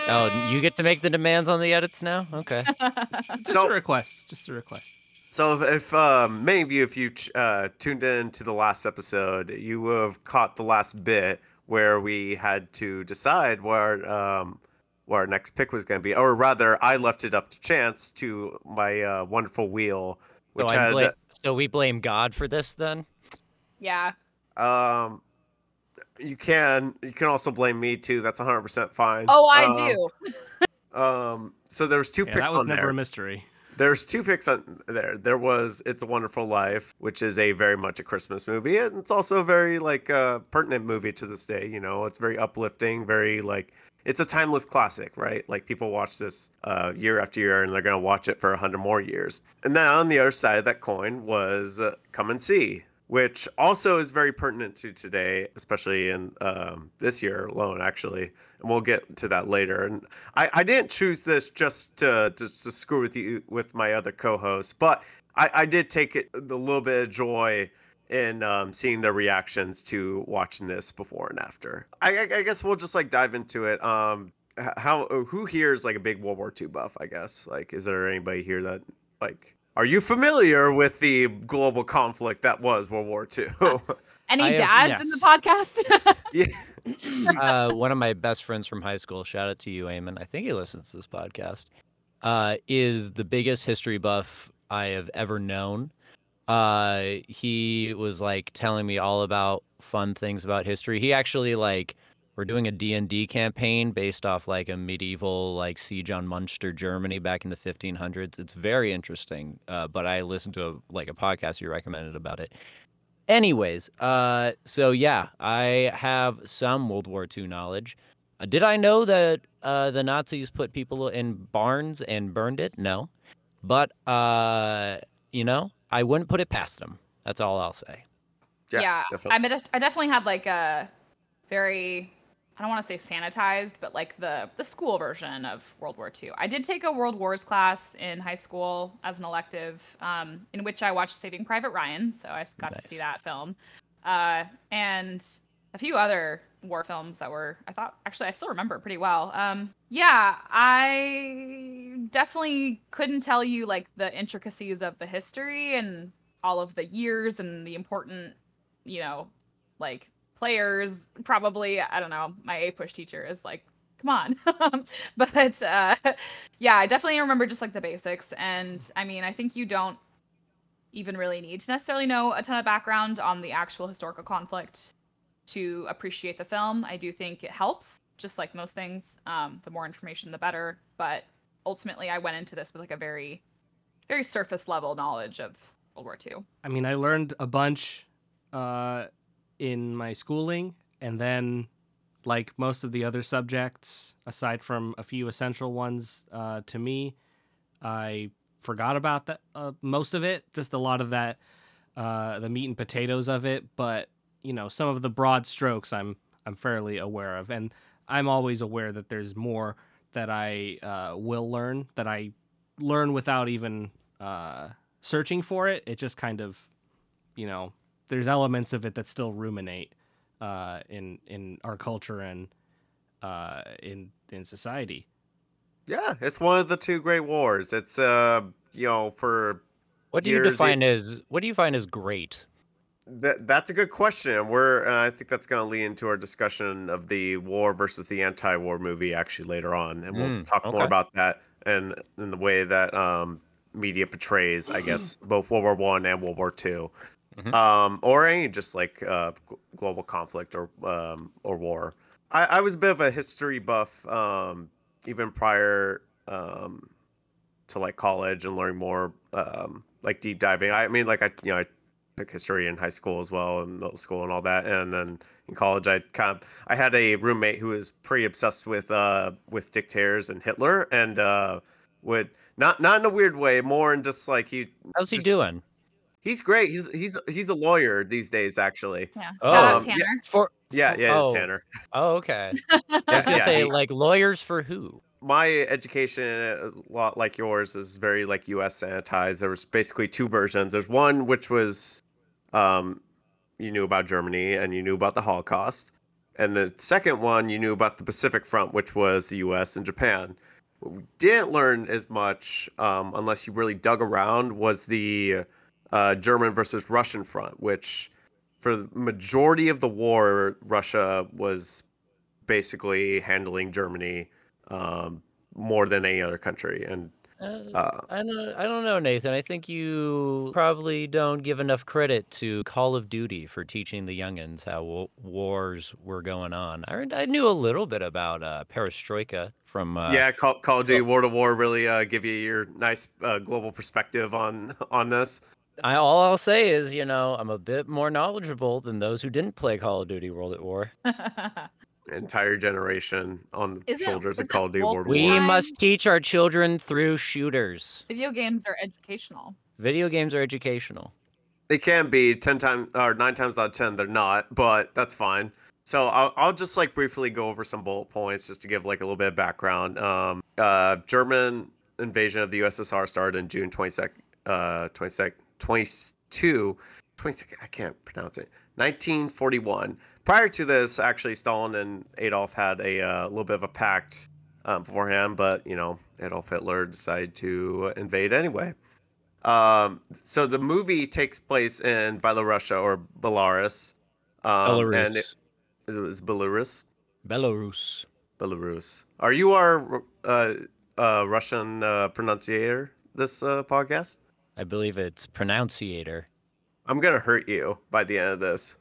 Oh, you get to make the demands on the edits now? Okay. *laughs* Just So- a request. Just a request. So if, if um, many of you, if you uh, tuned in to the last episode, you would have caught the last bit where we had to decide where um, where our next pick was going to be, or rather, I left it up to chance to my uh, wonderful wheel, which so, I had blame, so we blame God for this then? yeah. um, you can you can also blame me too. That's 100 percent fine. Oh, I Um, do. *laughs* Um, so there was two Yeah, picks that was on never there. a mystery. There's two picks on there. There was "It's a Wonderful Life," which is a very much a Christmas movie, and it's also a very like uh, pertinent movie to this day. You know, it's very uplifting, very like it's a timeless classic, right? Like people watch this uh, year after year, and they're gonna watch it for a hundred more years. And then on the other side of that coin was uh, "Come and See," which also is very pertinent to today, especially in um, this year alone, actually. And we'll get to that later. And I, I didn't choose this just to, just to screw with you with my other co-hosts, but I, I did take it a little bit of joy in um, seeing their reactions to watching this before and after. I, I, I guess we'll just like dive into it. Um, how who here is like a big World War II buff? I guess like is there anybody here that like are you familiar with the global conflict that was World War II? *laughs* Any I have- dads in the podcast? *laughs* *laughs* yeah, uh, one of my best friends from high school, shout out to you, Eamon. I think he listens to this podcast. Uh, is the biggest history buff I have ever known. Uh, he was like telling me all about fun things about history. He actually like we're doing a D&D campaign based off like a medieval like siege on Munster, Germany back in the 1500s. It's very interesting. Uh, but I listened to a, like a podcast you recommended about it. Anyways, uh, so yeah, I have some World War II knowledge. Uh, did I know that uh, the Nazis put people in barns and burned it? No, but uh, you know, I wouldn't put it past them. That's all I'll say. yeah, yeah, definitely. I mean, I definitely had like a very I don't want to say sanitized, but like the the school version of World War II. I did take a World Wars class in high school as an elective, um, in which I watched Saving Private Ryan, so I got to see that film, uh, and a few other war films that were I thought actually I still remember pretty well. Um, yeah, I definitely couldn't tell you like the intricacies of the history and all of the years and the important, you know, like players. Probably i don't know my APUSH teacher is like come on. *laughs* But uh yeah i definitely remember just like the basics. And i mean i think you don't even really need to necessarily know a ton of background on the actual historical conflict to appreciate the film i do think it helps just like most things um the more information the better but ultimately i went into this with like a very very surface level knowledge of world war ii I mean, I learned a bunch uh, in my schooling, and then, like most of the other subjects, aside from a few essential ones uh, to me, I forgot about that uh, most of it. Just a lot of that, uh, the meat and potatoes of it. But you know, some of the broad strokes, I'm I'm fairly aware of, and I'm always aware that there's more that I uh, will learn that I learn without even uh, searching for it. It just kind of, you know, there's elements of it that still ruminate uh, in in our culture and uh, in in society. yeah, it's one of the two great wars. It's uh, you know, for What do you Years it- define as what do you find as great? That that's a good question. We're uh, I think that's going to lead into our discussion of the war versus the anti-war movie actually later on, and we'll Mm, talk more about that and in the way that um, media portrays, I guess, *clears throat* both World War One and World War 2 Mhm. um, or any just like uh, gl- global conflict or um, or war. I, I was a bit of a history buff um, even prior um, to like college and learning more um, like deep diving. I mean, like I you know I took history in high school as well and middle school and all that. And then in college i kind of i had a roommate who was pretty obsessed with uh with dictators and hitler and uh would not not in a weird way more in just like he How's he Just- doing? he's great. He's he's he's a lawyer these days actually. Yeah. Oh, um, out yeah. tanner. For yeah yeah oh, it's tanner. Oh, okay. *laughs* I was gonna Yeah, say he- like lawyers for who? my education a lot like yours is very like us sanitized. There was basically two versions. There's one which was um you knew about germany and you knew about the holocaust and the second one you knew about the pacific front which was the us and japan what we didn't learn as much um, unless you really dug around was the uh, german versus russian front which for the majority of the war russia was basically handling germany um, more than any other country. And Uh, uh, I don't. I don't know, Nathan. I think you probably don't give enough credit to Call of Duty for teaching the youngins how wa- wars were going on. I, I knew a little bit about uh, Perestroika from. Uh, yeah, Call, Call of Duty World of War really uh, give you your nice uh, global perspective on on this. I, all I'll say is, you know, I'm a bit more knowledgeable than those who didn't play Call of Duty World at War. *laughs* Entire generation on the Is it- shoulders of is it Call of Duty World of We must teach our children through shooters. video games are educational Video games are educational. They can be ten times or nine times out of ten. They're not, but that's fine. So I'll, I'll just like briefly go over some bullet points just to give like a little bit of background. Um, uh, German invasion of the USSR started in June 22nd, uh, 22nd, 22, 22nd, I can't pronounce it, 1941. Prior to this, actually, Stalin and Adolf had a uh, little bit of a pact um, beforehand, but you know, Adolf Hitler decided to invade anyway. Um, so the movie takes place in Belarusia or Belarus. Um, Belarus. And it, it was Belarus. Belarus. Belarus. Are you our uh, uh, Russian uh, pronunciator this uh, podcast? I believe it's pronunciator. I'm gonna hurt you by the end of this.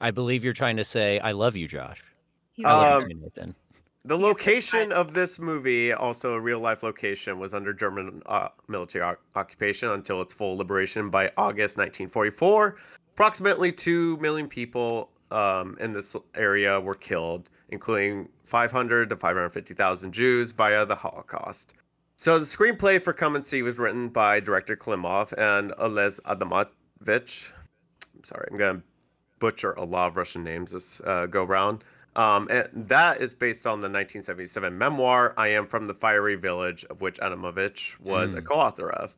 I believe you're trying to say I love you, Josh. He's I love Um, you Nathan. The location of this movie, also a real life location, was under German uh, military o- occupation until its full liberation by August 1944. Approximately 2 million people um, in this area were killed, including 500 to 550,000 Jews via the Holocaust. So the screenplay for Come and See was written by director Klimov and Olez Adamovich. I'm sorry, I'm going to butcher a lot of Russian names this uh, go round. Um, and that is based on the 1977 memoir "I Am from the Fiery Village," of which Adamovich was a Mm. co-author of.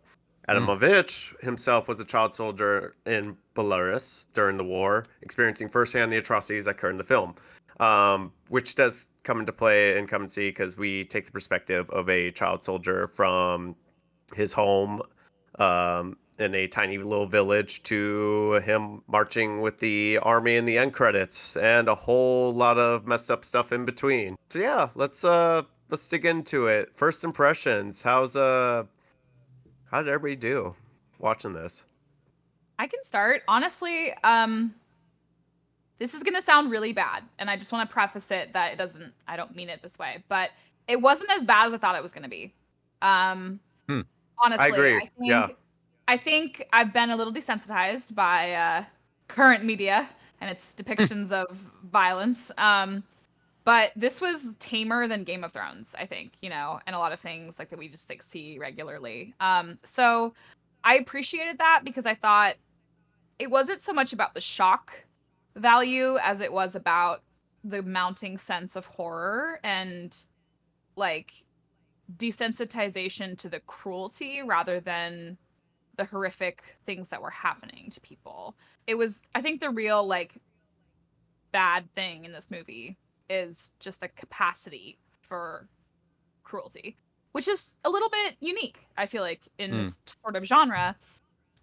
Adamovich himself was a child soldier in Belarus during the war, experiencing firsthand the atrocities that occur in the film, um, which does come into play and Come and See because we take the perspective of a child soldier from his home um, in a tiny little village to him marching with the army in the end credits and a whole lot of messed up stuff in between. So yeah, let's uh let's dig into it. First impressions. How's uh how did everybody do watching this? I can start. Honestly, um this is going to sound really bad and I just want to preface it that it doesn't I don't mean it this way, but it wasn't as bad as I thought it was going to be. Um Hmm. honestly, I agree. think Yeah. I think I've been a little desensitized by uh current media and its depictions of violence. Um but this was tamer than Game of Thrones, I think, you know, and a lot of things like that we just like see regularly. Um so I appreciated that because I thought it wasn't so much about the shock value as it was about the mounting sense of horror and like desensitization to the cruelty rather than the horrific things that were happening to people. It was I think the real like bad thing in this movie is just the capacity for cruelty, which is a little bit unique, I feel like, in Hmm. this sort of genre.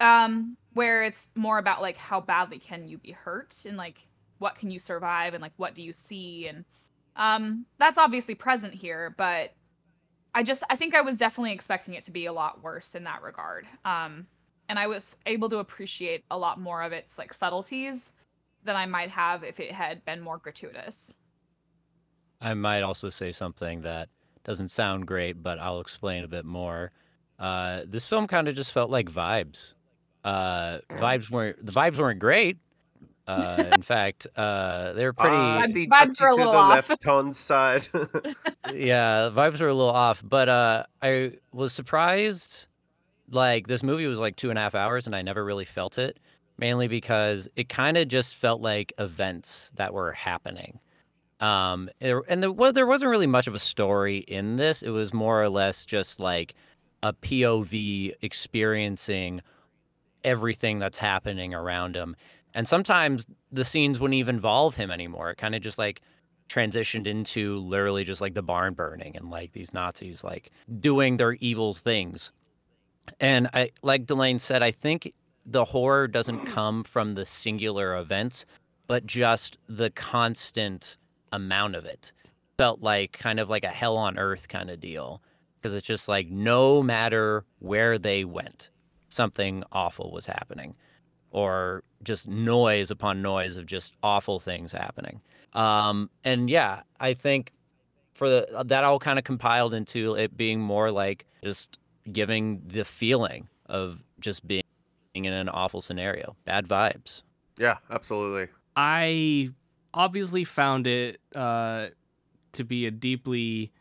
Um, where it's more about like how badly can you be hurt and like what can you survive and like what do you see and um that's obviously present here, but I just I think I was definitely expecting it to be a lot worse in that regard. Um and I was able to appreciate a lot more of its like subtleties than I might have if it had been more gratuitous. I might also say something that doesn't sound great, but I'll explain a bit more. Uh, this film kind of just felt like vibes. Uh, vibes weren't the vibes weren't great. Uh, in fact, uh, they were pretty. Ah, Vibes- the vibes Dutchie are a to little the off. left hand side. *laughs* *laughs* yeah, the vibes were a little off, but uh, I was surprised. Like this movie was like two and a half hours, and I never really felt it. Mainly because it kind of just felt like events that were happening. Um, and there, well, there wasn't really much of a story in this. It was more or less just like a POV experiencing everything that's happening around him. And sometimes the scenes wouldn't even involve him anymore. It kind of just like transitioned into literally just like the barn burning and like these Nazis like doing their evil things. And I like Delane said, I think the horror doesn't *clears throat* come from the singular events, but just the constant amount of it. Felt like kind of like a hell on earth kind of deal. Because it's just like no matter where they went, something awful was happening. Or just noise upon noise of just awful things happening. Um, and yeah, I think for the that all kind of compiled into it being more like just giving the feeling of just being in an awful scenario, bad vibes. yeah, absolutely. I obviously found it uh, to be a deeply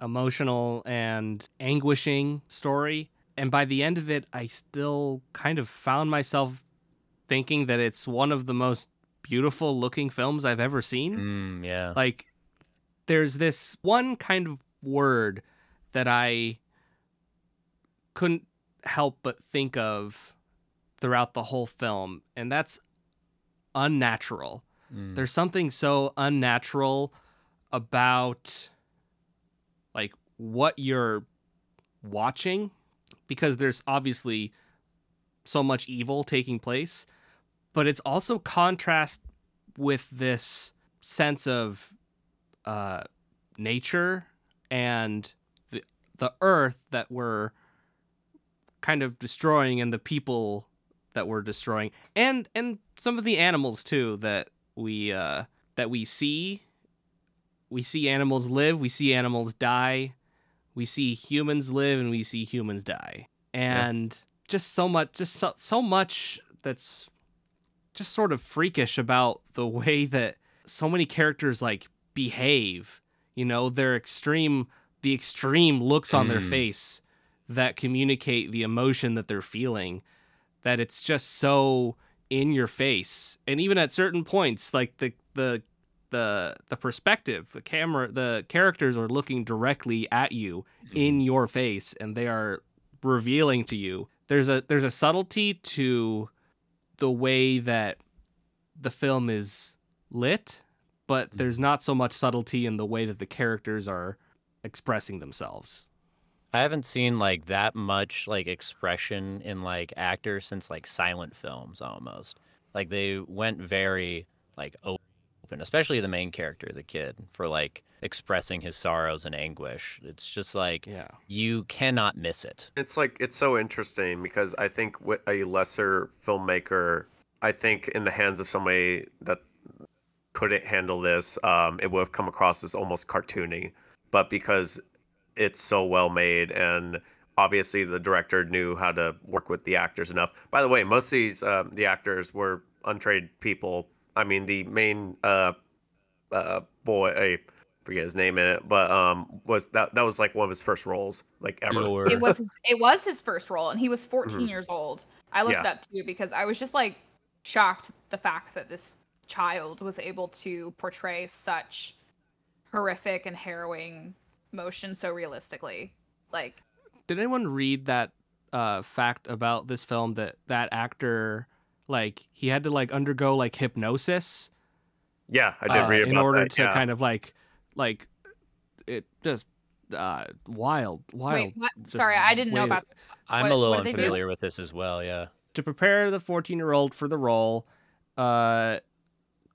emotional and anguishing story. And by the end of it, I still kind of found myself thinking that it's one of the most beautiful looking films I've ever seen. Mm, yeah. Like there's this one kind of word that I couldn't help but think of throughout the whole film, and that's unnatural. Mm. There's something so unnatural about like what you're watching because there's obviously so much evil taking place, but it's also contrast with this sense of uh, nature and the the earth that we're kind of destroying and the people that we're destroying and and some of the animals too that we uh that we see. We see animals live we see animals die we see humans live and we see humans die. And just so much just so, so much that's just sort of freakish about the *laughs* way that so many characters like behave. You know their extreme the extreme looks on their Mm. face that communicate the emotion that they're feeling that it's just so in your face. And even at certain points like the the the the perspective the camera the characters are looking directly at you in your face and they are revealing to you. There's a there's a subtlety to the way that the film is lit but mm-hmm. there's not so much subtlety in the way that the characters are expressing themselves I haven't seen like that much like expression in like actors since like silent films almost. Like they went very like open, especially the main character, the kid, for like expressing his sorrows and anguish. It's just like yeah you cannot miss it. It's like it's so interesting because I think with a lesser filmmaker, I think in the hands of somebody that couldn't handle this, um, it would have come across as almost cartoony. But because it's so well made and obviously the director knew how to work with the actors enough. By the way, most of these um, the actors were untrained people. I mean, the main uh, uh, boy, I forget his name in it, but um, was that that was like one of his first roles, like ever. Lord. it was his, it was his first role, and he was 14 Mhm. years old. I looked Yeah. it up too because I was just like shocked the fact that this child was able to portray such horrific and harrowing motion so realistically. Like, did anyone read that uh fact about this film that that actor like he had to like undergo like hypnosis Yeah, I did uh, read about in order that. to yeah. kind of like like it just uh wild wild wait, what? Sorry, I didn't know about this. I'm What- a little what did they do? unfamiliar with this as well. Yeah. to prepare the 14 year old for the role uh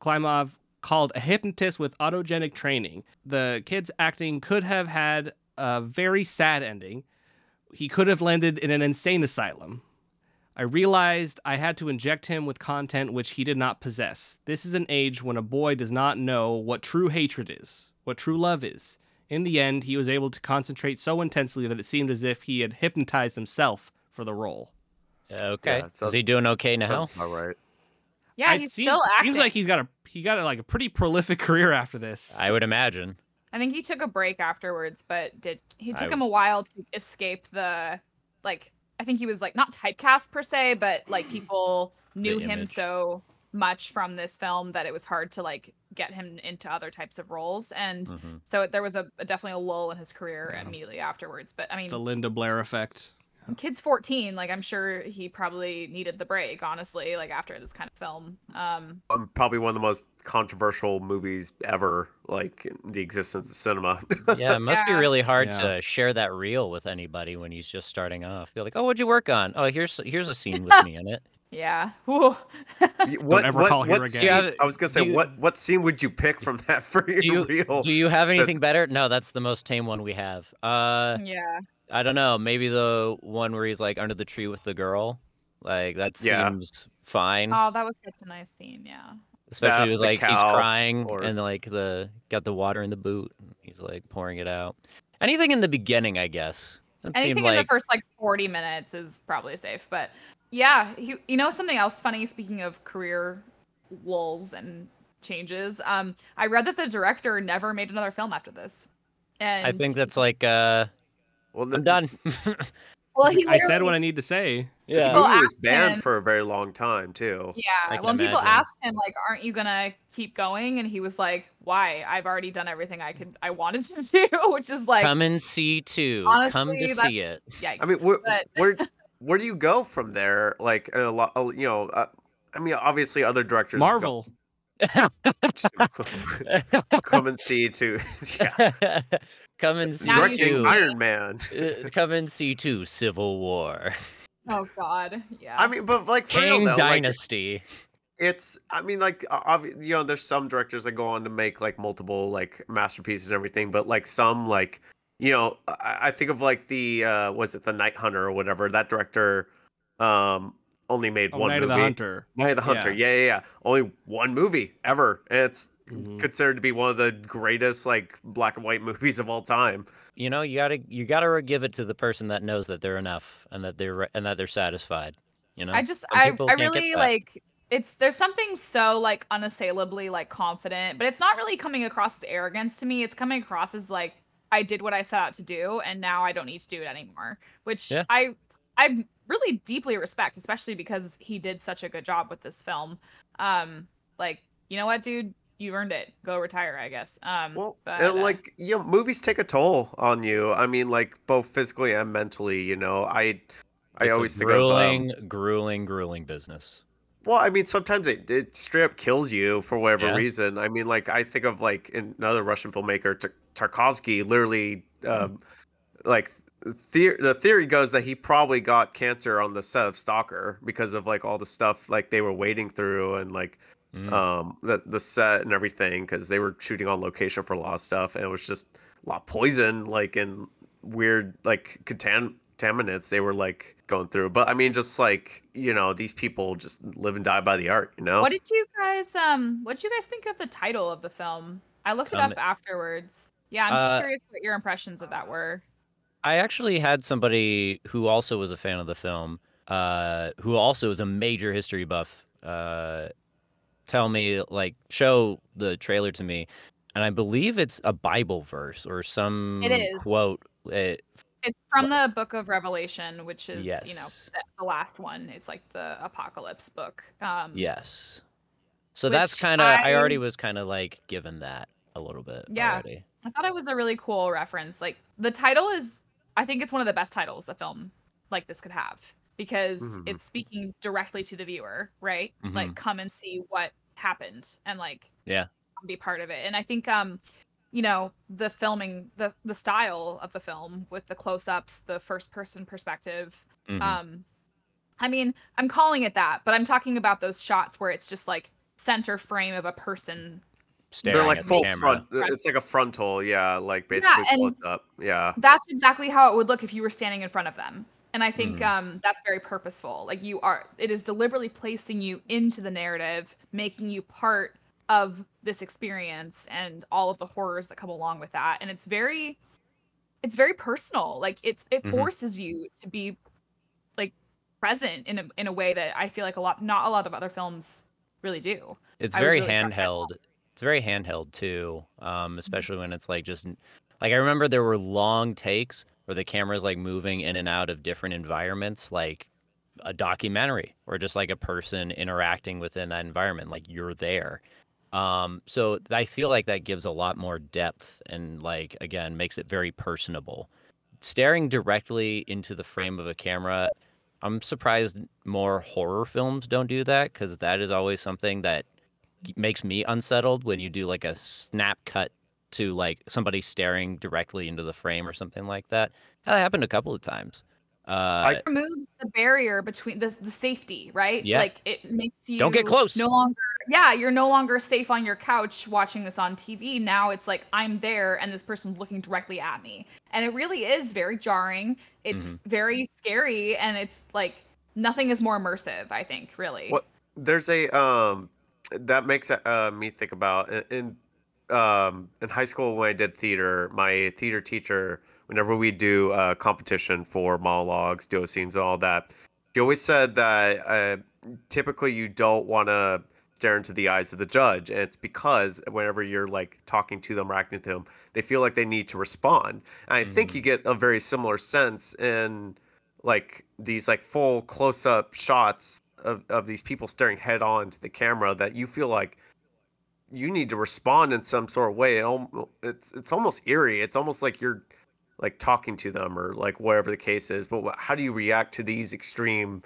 Klimov called a hypnotist with autogenic training the kid's acting could have had a very sad ending he could have landed in an insane asylum I realized I had to inject him with content which he did not possess. This is an age when a boy does not know what true hatred is, what true love is. In the end, he was able to concentrate so intensely that it seemed as if he had hypnotized himself for the role. Yeah, Okay. it Is sounds- he doing okay now? All right. Yeah, It he's seems, still acting. Seems like he's got a he got a, like a pretty prolific *laughs* career after this. I would imagine. I think he took a break afterwards, but did he took I- him a while to escape the like I think he was like not typecast per se, but like *clears throat* people knew him so much from this film that it was hard to like get him into other types of roles and Mhm. so there was a, a definitely a lull in his career Yeah. immediately afterwards but i mean the Linda Blair effect. kid's 14 like i'm sure he probably needed the break honestly like after this kind of film um Um, probably one of the most controversial movies ever, like in the existence of cinema. *laughs* Yeah, it must be really hard Yeah. to share that reel with anybody when he's just starting off. Be like, "Oh, what'd you work on? Oh, here's here's a scene with *laughs* me in it." Yeah Whew. *laughs* Y- what, ever what, call here what again. scene- I was gonna say, you- what what scene would you pick from that *laughs* for your you- reel? Do you have anything better? No, that's the most tame one we have. Uh, yeah I don't know. Maybe the one where he's like under the tree with the girl. Like that Yeah. seems fine. oh that was such a nice scene yeah Especially That, with the like he's crying or- and like the got the water in the boot. He's like pouring it out. Anything in the beginning, I guess. That anything seemed in the first like 40 minutes is probably safe but yeah he, you know something else funny speaking of career lulls and changes um i read that the director never made another film after this and I think that's like uh well, I'm done. *laughs* Well, he I said what I need to say. Yeah. Well, movie was banned him- for a very long time too. Yeah, I can when people asked him like, "Aren't you gonna keep going?" and he was like, "Why? I've already done everything I could, I wanted to do," *laughs* which is like, Come and see too. Come to see it. yikes. I mean, where but- *laughs* where where do you go from there? Like a lot, you know. Uh, I mean, obviously, other directors go- Marvel. *laughs* come and see too. yeah, Come and see Now you directing too. Iron Man. Uh, Come and see two Civil War. oh God, yeah. I mean, but like for real King though, like, Dynasty. it's i mean like obvi- you know there's some directors that go on to make like multiple like masterpieces and everything but like some like you know i, I think of like the uh was it the night hunter or whatever that director um only made Oh, one Night movie of the Hunter. night of the hunter Yeah. yeah. yeah yeah only one movie ever and it's Mhm. considered to be one of the greatest like black and white *laughs* movies of all time You know, you gotta you gotta give it to the person that knows that they're enough and that they're and that they're satisfied. You know. I just, I, people I really like. It's there's something so like unassailably like confident, but it's not really coming across as arrogance to me. It's coming across as like I did what I set out to do, and now I don't need to do it anymore. Which Yeah. I I really deeply respect, especially because he did such a good job with this film. Um, like you know what, dude, you earned it. Go retire, I guess. Um, well but, and uh, like you know movies take a toll on you i mean like both physically and mentally you know i i It's a always think of um, grueling, grueling, grueling business. Well, I mean, sometimes it, it straight up kills you for whatever Yeah. reason. I mean, like I think of like another Russian filmmaker, Tar- Tarkovsky, literally, um, like the the theory goes that he probably got cancer on the set of Stalker because of like all the stuff like they were wading through and like Mm. um the the set and everything because they were shooting on location for a lot of stuff and it was just a lot of poison like and weird like contam- contaminants they were like going through but i mean just like you know these people just live and die by the art you know What did you guys um what did you guys think of the title of the film? I looked it Um, up afterwards. Yeah, I'm just uh, curious what your impressions of that were. I actually had somebody who also was a fan of the film, uh, who also is a major history buff, uh, tell me like show the trailer to me, and I believe it's a Bible verse or some is. quote. It, It's from the book of Revelation, which is, you know, the, the last one. It's like the apocalypse book. Um yes, so that's kind of I, I- already was kind of like given that a little bit Yeah. already. I thought it was a really cool reference. Like the title is I think it's one of the best titles a film like this could have because Mhm. it's speaking directly to the viewer, right? Like come and see what happened and like Yeah. be part of it. And I think um you know, the filming the the style of the film with the close-ups, the first person perspective, Mhm. um I mean, I'm calling it that, but I'm talking about those shots where it's just like center frame of a person Staring they're like at the full camera. front Front. it's like a frontal yeah like basically and- close up yeah that's exactly how it would look if you were standing in front of them and i think Mhm. um, that's very purposeful like you are it is deliberately placing you into the narrative making you part of this experience and all of the horrors that come along with that and it's very it's very personal like it's it Mhm. forces you to be like present in a in a way that i feel like a lot not a lot of other films really do It's I very really struck handheld. It's very handheld too, um, especially when it's like just like I remember there were long takes where the camera's like moving in and out of different environments, like a documentary or just like a person interacting within that environment, like you're there. Um, so I feel like that gives a lot more depth and like again makes it very personable. Staring directly into the frame of a camera, I'm surprised more horror films don't do that because that is always something that makes me unsettled when you do like a snap cut to like somebody staring directly into the frame or something like that. That happened a couple of times. Uh, It removes the barrier between the the safety, right? Yeah. Like it makes you Don't get close. No longer, yeah, you're no longer safe on your couch watching this on TV. Now it's like I'm there and this person's looking directly at me, and it really is very jarring. It's Mm-hmm. very scary, and it's like nothing is more immersive. I think, really. What- there's a um that makes uh, me think about in, in um in high school when I did theater, my theater teacher, whenever we do uh competition for monologues, duo scenes, and all that, she always said that uh, typically you don't want to stare into the eyes of the judge, and it's because whenever you're like talking to them or acting to them, they feel like they need to respond. And I think Mhm. you get a very similar sense in like these like full close up shots of, of these people staring head on to the camera that you feel like you need to respond in some sort of way. It, it's it's almost eerie. It's almost like you're like talking to them or like whatever the case is. But wh- how do you react to these extreme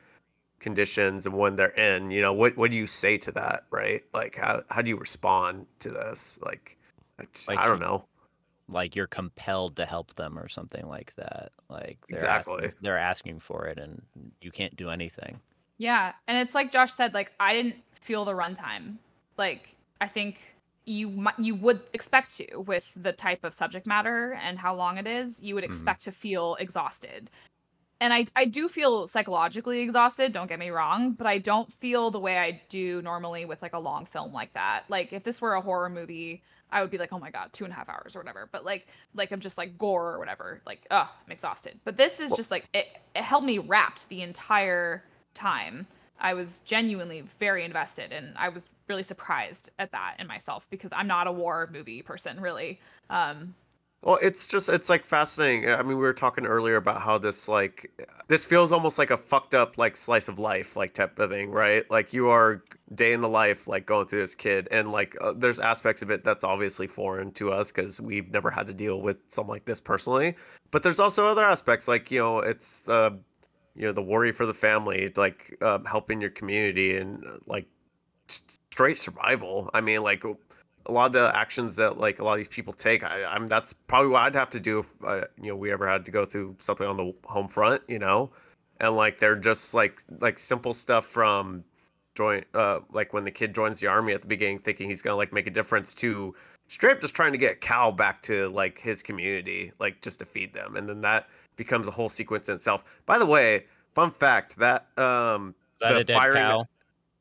conditions and when they're in? You know, what what do you say to that? Right? Like how how do you respond to this? Like, I, Like, I don't know. like you're compelled to help them or something like that. Like they're Exactly. asking, they're asking for it and you can't do anything. Yeah, and it's like Josh said, like I didn't feel the runtime. Like I think you you would expect to with the type of subject matter and how long it is. You would Mhm. expect to feel exhausted, and I I do feel psychologically exhausted. Don't get me wrong, but I don't feel the way I do normally with like a long film like that. Like if this were a horror movie. I would be like, oh my god, two and a half hours or whatever. But like, like I'm just like gore or whatever. Like, oh, I'm exhausted. But this is just like it. It held me wrapped the entire time. I was genuinely very invested, and I was really surprised at that in myself because I'm not a war movie person, really. Um, Well, it's just it's like fascinating. I mean, we were talking earlier about how this like this feels almost like a fucked up like slice of life like type of thing, right? Like you are day in the life like going through this kid and like uh, there's aspects of it that's obviously foreign to us cuz we've never had to deal with something like this personally. But there's also other aspects like, you know, it's uh you know, the worry for the family, like uh, helping your community and uh, like straight survival. I mean, like a lot of the actions that like a lot of these people take I, i'm that's probably what i'd have to do if uh, you know we ever had to go through something on the home front you know and like they're just like like simple stuff from join uh like when the kid joins the army at the beginning thinking he's gonna like make a difference to straight up just trying to get cal back to like his community like just to feed them and then that becomes a whole sequence in itself by the way fun fact that um Is that The a dead firing- cow?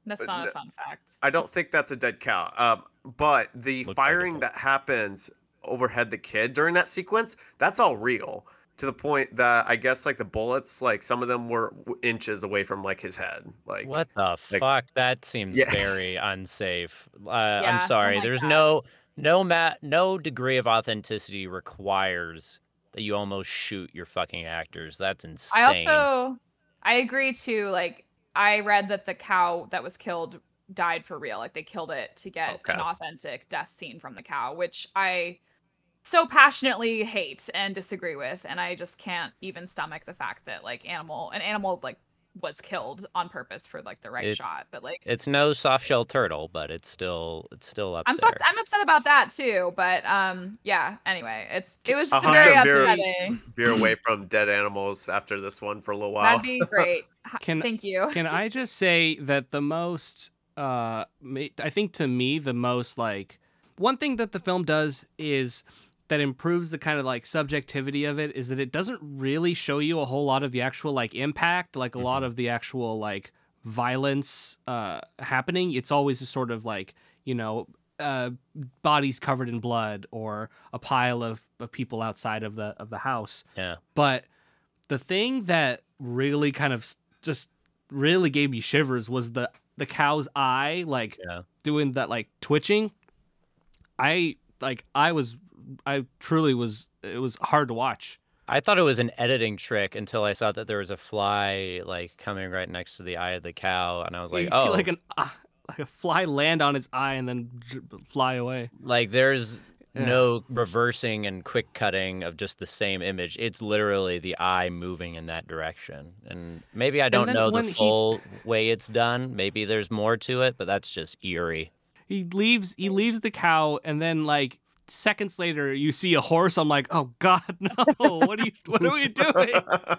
that's Uh, not a fun fact. I don't think that's a dead cow. Um, but the Looks like a firing dead- that happens overhead the kid during that sequence, that's all real. To the point that I guess like the bullets, like some of them were inches away from like his head. Like What the like- fuck? That seems Yeah. very *laughs* unsafe. Uh, Yeah, I'm oh sorry. my There's God. no no ma- no degree of authenticity requires that you almost shoot your fucking actors. That's insane. I also I agree too. Like I read that the cow that was killed died for real. Like they killed it to get Okay. an authentic death scene from the cow, which I so passionately hate and disagree with. And I just can't even stomach the fact that like animal an animal like was killed on purpose for like the right It- shot. But like it's no soft shell turtle, but it's still it's still up I'm there. fucked, I'm upset about that too. But um yeah, anyway, it's it was just I'll a very to veer- upsetting. veer *clears throat* away from dead animals after this one for a little while. That'd be *laughs* great. Can- Thank you. Can I just say that the most, uh, I think to me, the most like one thing that the film does is that improves the kind of like subjectivity of it is that it doesn't really show you a whole lot of the actual like impact, like a lot of the actual like violence uh happening. It's always a sort of like, you know, uh bodies covered in blood or a pile of, of people outside of the of the house. Yeah. But the thing that really kind of just really gave me shivers was the the cow's eye like Yeah. doing that like twitching. I like I was I truly was it was hard to watch. I thought it was an editing trick until I saw that there was a fly like coming right next to the eye of the cow, and I was like, you oh, see like an uh, like a fly land on its eye and then j- fly away. like there's Yeah. no reversing and quick cutting of just the same image. It's literally the eye moving in that direction. And maybe I don't know the he- full way it's done. Maybe there's more to it, but that's just eerie. He leaves he leaves the cow and then like seconds later you see a horse. I'm like, oh god, *laughs* no! What are you what are we doing? *laughs*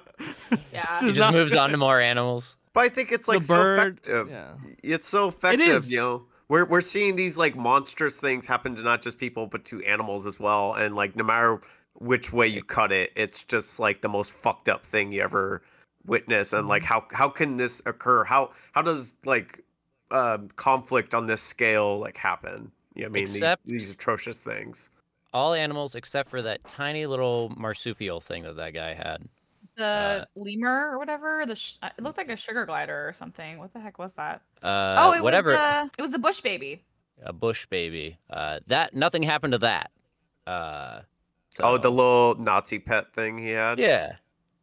Yeah. This He just not moves good. on to *laughs* more animals. But I think it's like the so bird. effective. Yeah. It's so effective, is. you know. We're we're seeing these like monstrous things happen to not just people but to animals as well. And like no matter which way you cut it, it's just like the most fucked up thing you ever witness. And Mm-hmm. like how how can this occur? How how does like um conflict on this scale like happen? You I mean Except- these these atrocious things. All animals except for that tiny little marsupial thing that that guy had. the Uh, lemur or whatever. The sh- uh, it looked like a sugar glider or something. What the heck was that? Uh, oh, it whatever. was the it was the bush baby. a bush baby. Uh, that nothing happened to that. Uh, Oh, the little Nazi pet thing he had. yeah,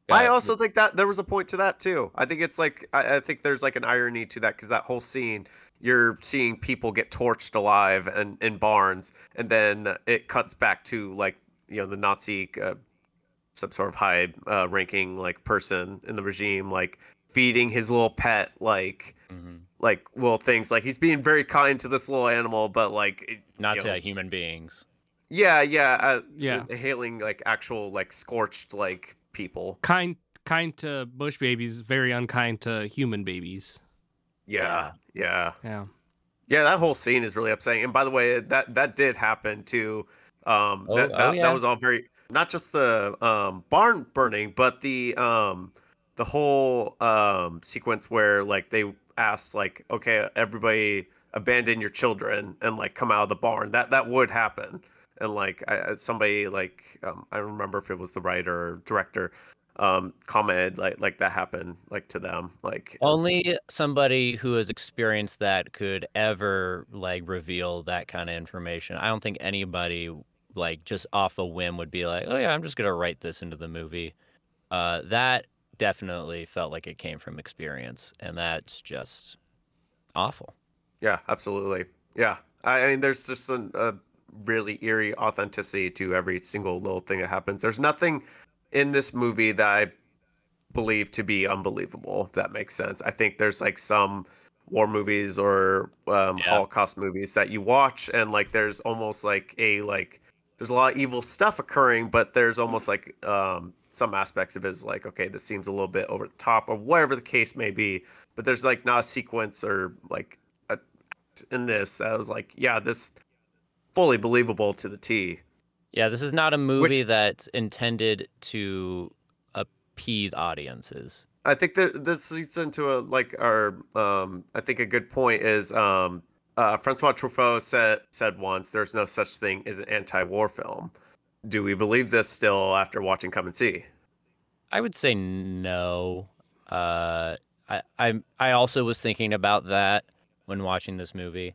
I Yeah, also think that there was a point to that too. I think it's like I, I think there's like an irony to that because that whole scene you're seeing people get torched alive and in barns, and then it cuts back to like you know the Nazi, uh, some sort of high uh, ranking like person in the regime, like feeding his little pet like Mhm. like little things. Like he's being very kind to this little animal, but like it- not to know, human beings. yeah, yeah, uh, Yeah. hailing like actual like scorched like people. Kind kind to bush babies, very unkind to human babies. Yeah, yeah. Yeah. Yeah, that whole scene is really upsetting. And by the way, that that did happen too. Um, Oh- that, oh, yeah. that was all very not just the um, barn burning, but the um, the whole um, sequence where like they asked like, okay, everybody abandon your children and like come out of the barn. That that would happen. And like I, somebody like um, I don't remember if it was the writer or director um, commented like like that happened like to them like Only somebody who has experienced that could ever like reveal that kind of information. I don't think anybody like just off a whim would be like, "Oh yeah, I'm just gonna write this into the movie." Uh, that definitely felt like it came from experience, and that's just awful. Yeah, absolutely. Yeah, I, I mean, there's just a, a really eerie authenticity to every single little thing that happens. There's nothing in this movie that I believe to be unbelievable. If that makes sense. I think there's like some war movies or um, Yeah. Holocaust movies that you watch, and like there's almost like a like there's a lot of evil stuff occurring, but there's almost like um, some aspects of it is like okay, this seems a little bit over the top, or whatever the case may be. But there's like not a sequence or like a in this that was like, yeah, this fully believable to the T. Yeah, this is not a movie Which- that's intended to appease audiences. I think that this leads into a like our um I think a good point is um uh Francois Truffaut said said once there's no such thing as an anti-war film. Do we believe this still after watching Come and See? I would say no. Uh, I, I I also was thinking about that when watching this movie,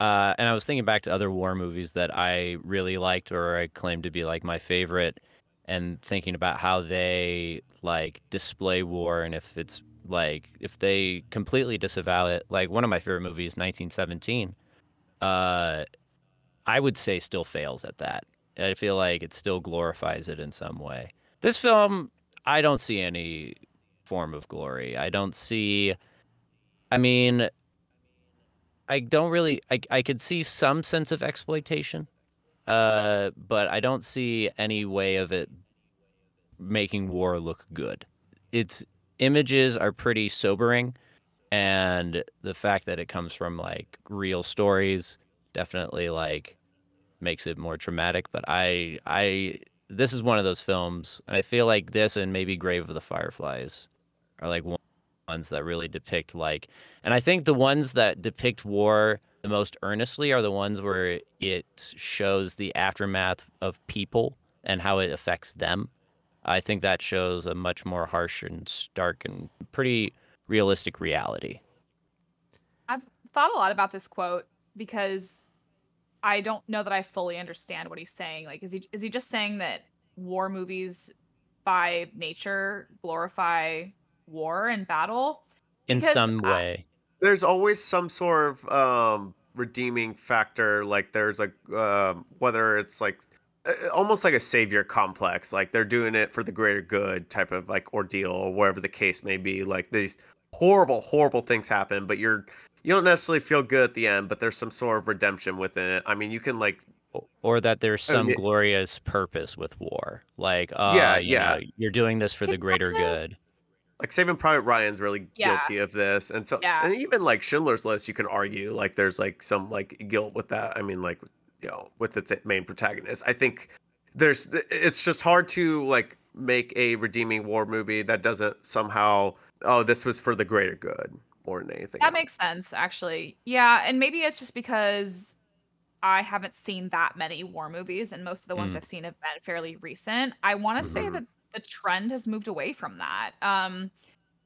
uh, and I was thinking back to other war movies that I really liked or I claimed to be like my favorite, and thinking about how they like display war and if it's like if they completely disavow it. Like one of my favorite movies, 1917. Uh, I would say still fails at that. I feel like it still glorifies it in some way. This film I don't see any form of glory. I don't see. I mean, I don't really. I I could see some sense of exploitation, uh, but I don't see any way of it making war look good. Its images are pretty sobering, and the fact that it comes from like real stories definitely like makes it more traumatic. But I I this is one of those films, and I feel like this and maybe Grave of the Fireflies are like one- ones that really depict like, and I think the ones that depict war the most earnestly are the ones where it shows the aftermath of people and how it affects them. I think that shows a much more harsh and stark and pretty realistic reality. I've thought a lot about this quote because I don't know that I fully understand what he's saying. Like, is he is he just saying that war movies, by nature, glorify war and battle? In some I- way, There's always some sort of um redeeming factor like there's like um whether it's like uh, almost like a savior complex like they're doing it for the greater good type of like ordeal or whatever the case may be like these horrible horrible things happen but you're you don't necessarily feel good at the end but there's some sort of redemption within it i mean you can like or that there's Oh, some yeah. glorious purpose with war. Like, uh, Yeah, you yeah. know, you're doing this for the greater good. Like Saving Private Ryan's really Yeah. guilty of this, and so Yeah. and even like Schindler's List, you can argue like there's like some like guilt with that. I mean, like you know, with its main protagonist, I think there's it's just hard to like make a redeeming war movie that doesn't somehow oh this was for the greater good more than anything. That else. makes sense, actually. Yeah, and maybe it's just because I haven't seen that many war movies, and most of the ones Mm. I've seen have been fairly recent. I want to say Mhm. that the trend has moved away from that. Um,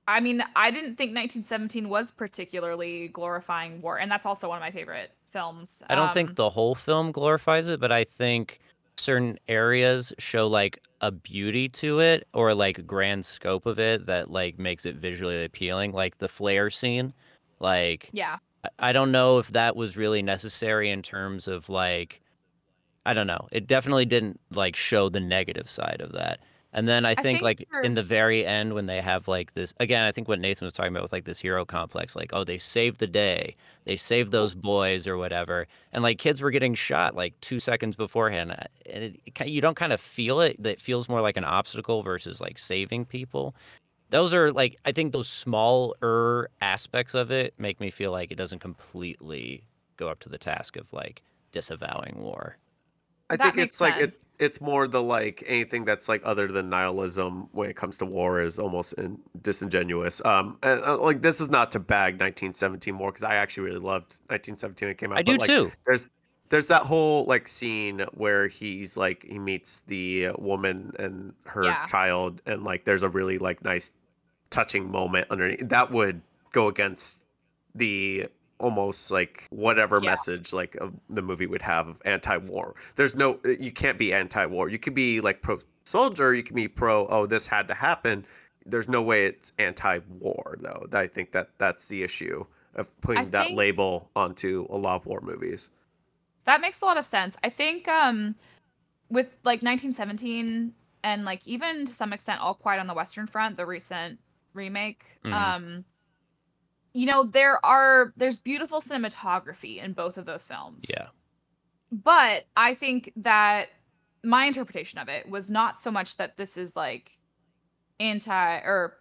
I mean, I didn't think 1917 was particularly glorifying war, and that's also one of my favorite films. I don't think Um, the whole film glorifies it, but I think certain areas show like a beauty to it or like grand scope of it that like makes it visually appealing, like the flare scene. Like Yeah. I don't know if that was really necessary in terms of like I don't know. It definitely didn't like show the negative side of that. And then I think, think like for- in the very end when they have like this again, I think what Nathan was talking about with like this hero complex, like, oh, they saved the day. They saved those boys or whatever. And like kids were getting shot like two seconds beforehand. uh, And it, it, you don't kind of feel it. That feels more like an obstacle versus like saving people. Those are like I think those smaller aspects of it make me feel like it doesn't completely go up to the task of like disavowing war. I That think makes it's like it's it's more the like anything that's like other than nihilism when it comes to war is almost in, disingenuous. Um, and, uh, like this is not to bag 1917 war because I actually really loved 1917 when it came out. I but, do like, too. There's there's that whole like scene where he's like he meets the woman and her Yeah. child and like there's a really like nice touching moment underneath that would go against the almost like whatever Yeah. message like of the movie would have of anti-war there's no you can't be anti-war you could be like pro soldier you can be pro oh this had to happen there's no way it's anti-war though i think that that's the issue of putting that label onto a lot of war movies That makes a lot of sense. I think um with like 1917 and like even to some extent All Quiet on the Western Front, the recent remake, Mhm. um you know, there are there's beautiful cinematography in both of those films. Yeah. But I think that my interpretation of it was not so much that this is like anti or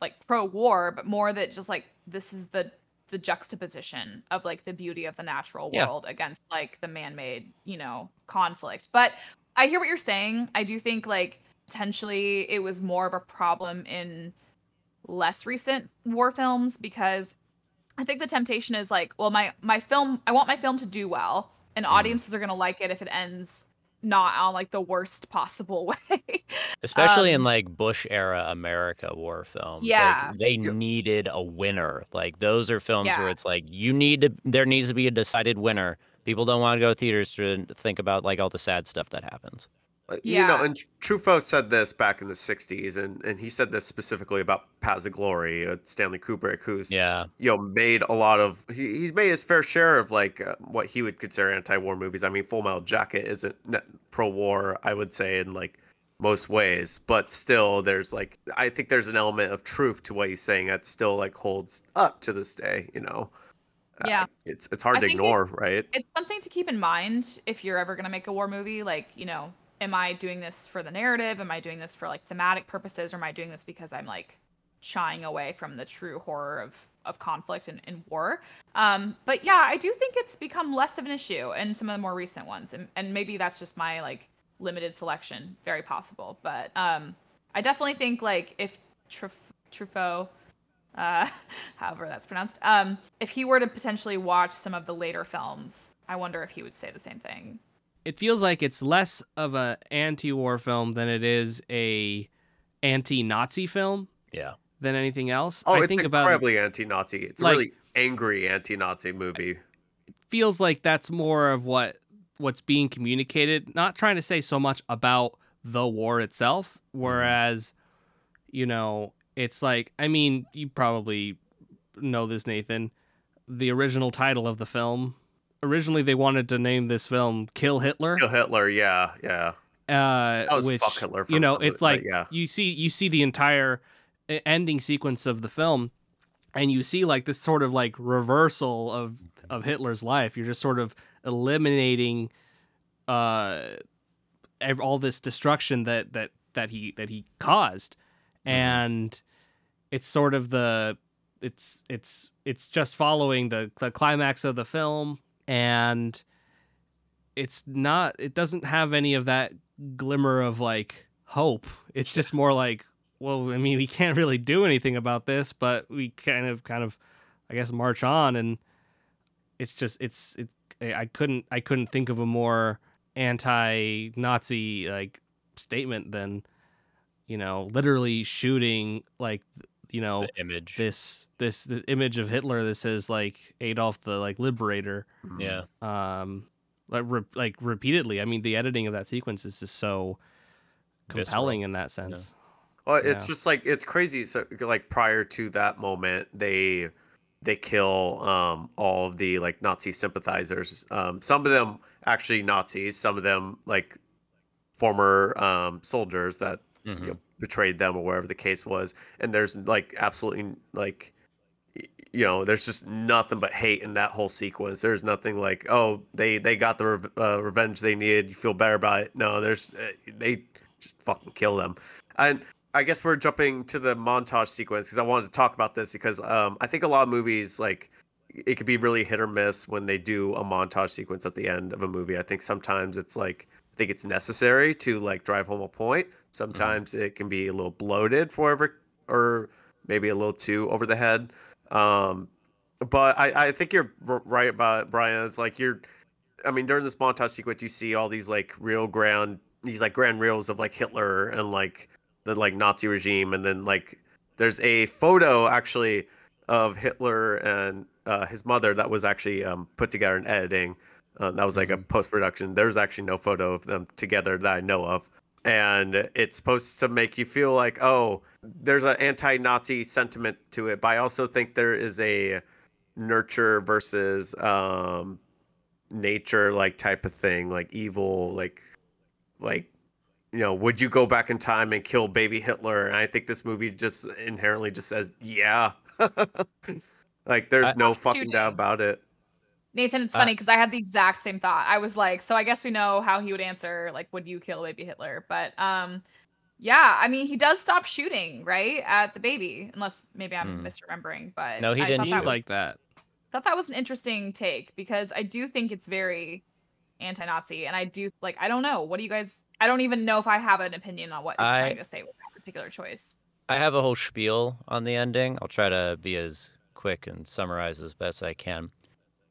like pro war, but more that just like this is the the juxtaposition of like the beauty of the natural Yeah. world against like the man-made, you know, conflict. But I hear what you're saying. I do think like potentially it was more of a problem in less recent war films because I think the temptation is like, well, my my film, I want my film to do well, and Mhm. audiences are gonna like it if it ends not on like the worst possible *laughs* way. Especially in Um, like Bush era America war films. like, Yeah. they needed a winner. Like those are films where it's like you need to there needs to be a decided winner. People don't want to go to theaters to think about like all the sad stuff that happens. Uh, You know, and Truffaut said this back in the 60s, and, and he said this specifically about Paths of Glory, uh, Stanley Kubrick, who's, Yeah. you know, made a lot of, he, he's made his fair share of, like, uh, what he would consider anti-war movies. I mean, Full Metal Jacket isn't ne- pro-war, I would say, in, like, most ways, but still, there's, like, I think there's an element of truth to what he's saying that still, like, holds up to this day, you know? Uh, Yeah. it's, it's hard I to ignore, it's- right? it's something to keep in mind if you're ever gonna make a war movie. Like, you know, am I doing this for the narrative? Am I doing this for like thematic purposes, or am I doing this because I'm like shying away from the true horror of of conflict and, and war? Um, but yeah, I do think it's become less of an issue in some of the more recent ones, and and maybe that's just my like limited selection. Very possible, but um, I definitely think like if Truf- Truffaut uh, *laughs* however that's pronounced. Um, if he were to potentially watch some of the later films, I wonder if he would say the same thing. It feels like it's less of a anti-war film than it is a anti-Nazi film Yeah. than anything else. Oh, I it's think about it incredibly anti-Nazi. It's like- a really angry anti-Nazi movie. It feels like that's more of what what's being communicated not trying to say so much about the war itself mm-hmm. whereas you know it's like i mean you probably know this nathan the original title of the film originally they wanted to name this film kill hitler Kill Hitler, yeah, yeah. uh, was which fuck Hitler you know it's like, yeah. you see you see the entire ending sequence of the film and you see like this sort of like reversal of of Hitler's life you're just sort of eliminating uh ev- all this destruction that that that he that he caused Mm-hmm. and it's sort of the it's it's it's just following the the climax of the film and it's not it doesn't have any of that glimmer of like hope. It's just more like well i mean we can't really do anything about this but we kind of kind of i guess march on and it's just it's it i couldn't i couldn't think of a more anti-nazi like statement than you know literally shooting like you know The image. this this the image of hitler that says like adolf the like liberator Yeah. um like re- like repeatedly. I mean, the editing of that sequence is just so compelling in that sense. Well, it's Yeah. just like it's crazy. So like prior to that moment, they they kill um, all of the like Nazi sympathizers. Um, some of them actually Nazis. Some of them like former um, soldiers that Mhm. you know, betrayed them or wherever the case was. And there's like absolutely like you know there's just nothing but hate in that whole sequence. There's nothing like oh they they got the rev- uh, revenge they needed. You feel better about it. No, there's uh, they just fucking kill them. And I guess we're jumping to the montage sequence because I wanted to talk about this because um, I think a lot of movies like it could be really hit or miss when they do a montage sequence at the end of a movie. I think sometimes it's like I think it's necessary to like drive home a point. Sometimes it can be a little bloated for every or maybe a little too over the head. Um, but I, I think you're right about it, Brian. It's like you're I mean, during this montage sequence, you see all these like real grand, these like grand reels of like Hitler and like the like Nazi regime, and then like there's a photo actually of Hitler and uh, his mother that was actually um, put together in editing. Uh, that was like a post production. There's actually no photo of them together that I know of, and it's supposed to make you feel like, oh, there's an anti-Nazi sentiment to it, but I also think there is a nurture versus um nature like type of thing like evil like like you know would you go back in time and kill baby hitler? And i think this movie just inherently just says yeah. *laughs* Like there's I- no fucking doubt about it Nathan, it's Uh, funny because I had the exact same thought. I was like, so I guess we know how he would answer, like, would you kill baby Hitler? But um, yeah, I mean, he does stop shooting, right, at the baby, unless maybe I'm Hmm. misremembering. But No, he I didn't shoot. like that. thought that was an interesting take because I do think it's very anti-Nazi, and I do like, I don't know, what do you guys? I don't even know if I have an opinion on what it's I- trying to say with that particular choice. I have a whole spiel on the ending. I'll try to be as quick and summarize as best I can.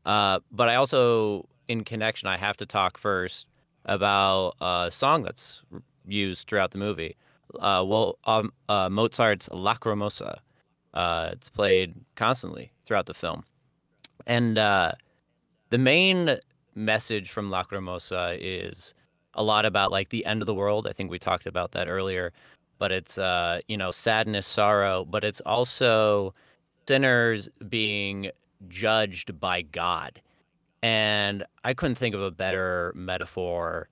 Uh, but I also, in connection, I have to talk first about a song that's used throughout the movie. Uh, well, um, uh, Mozart's Lacrimosa. Uh, it's played constantly throughout the film, and uh, the main message from Lacrimosa is a lot about like the end of the world. I think we talked about that earlier but it's uh you know sadness sorrow but it's also sinners being judged by god and i couldn't think of a better metaphor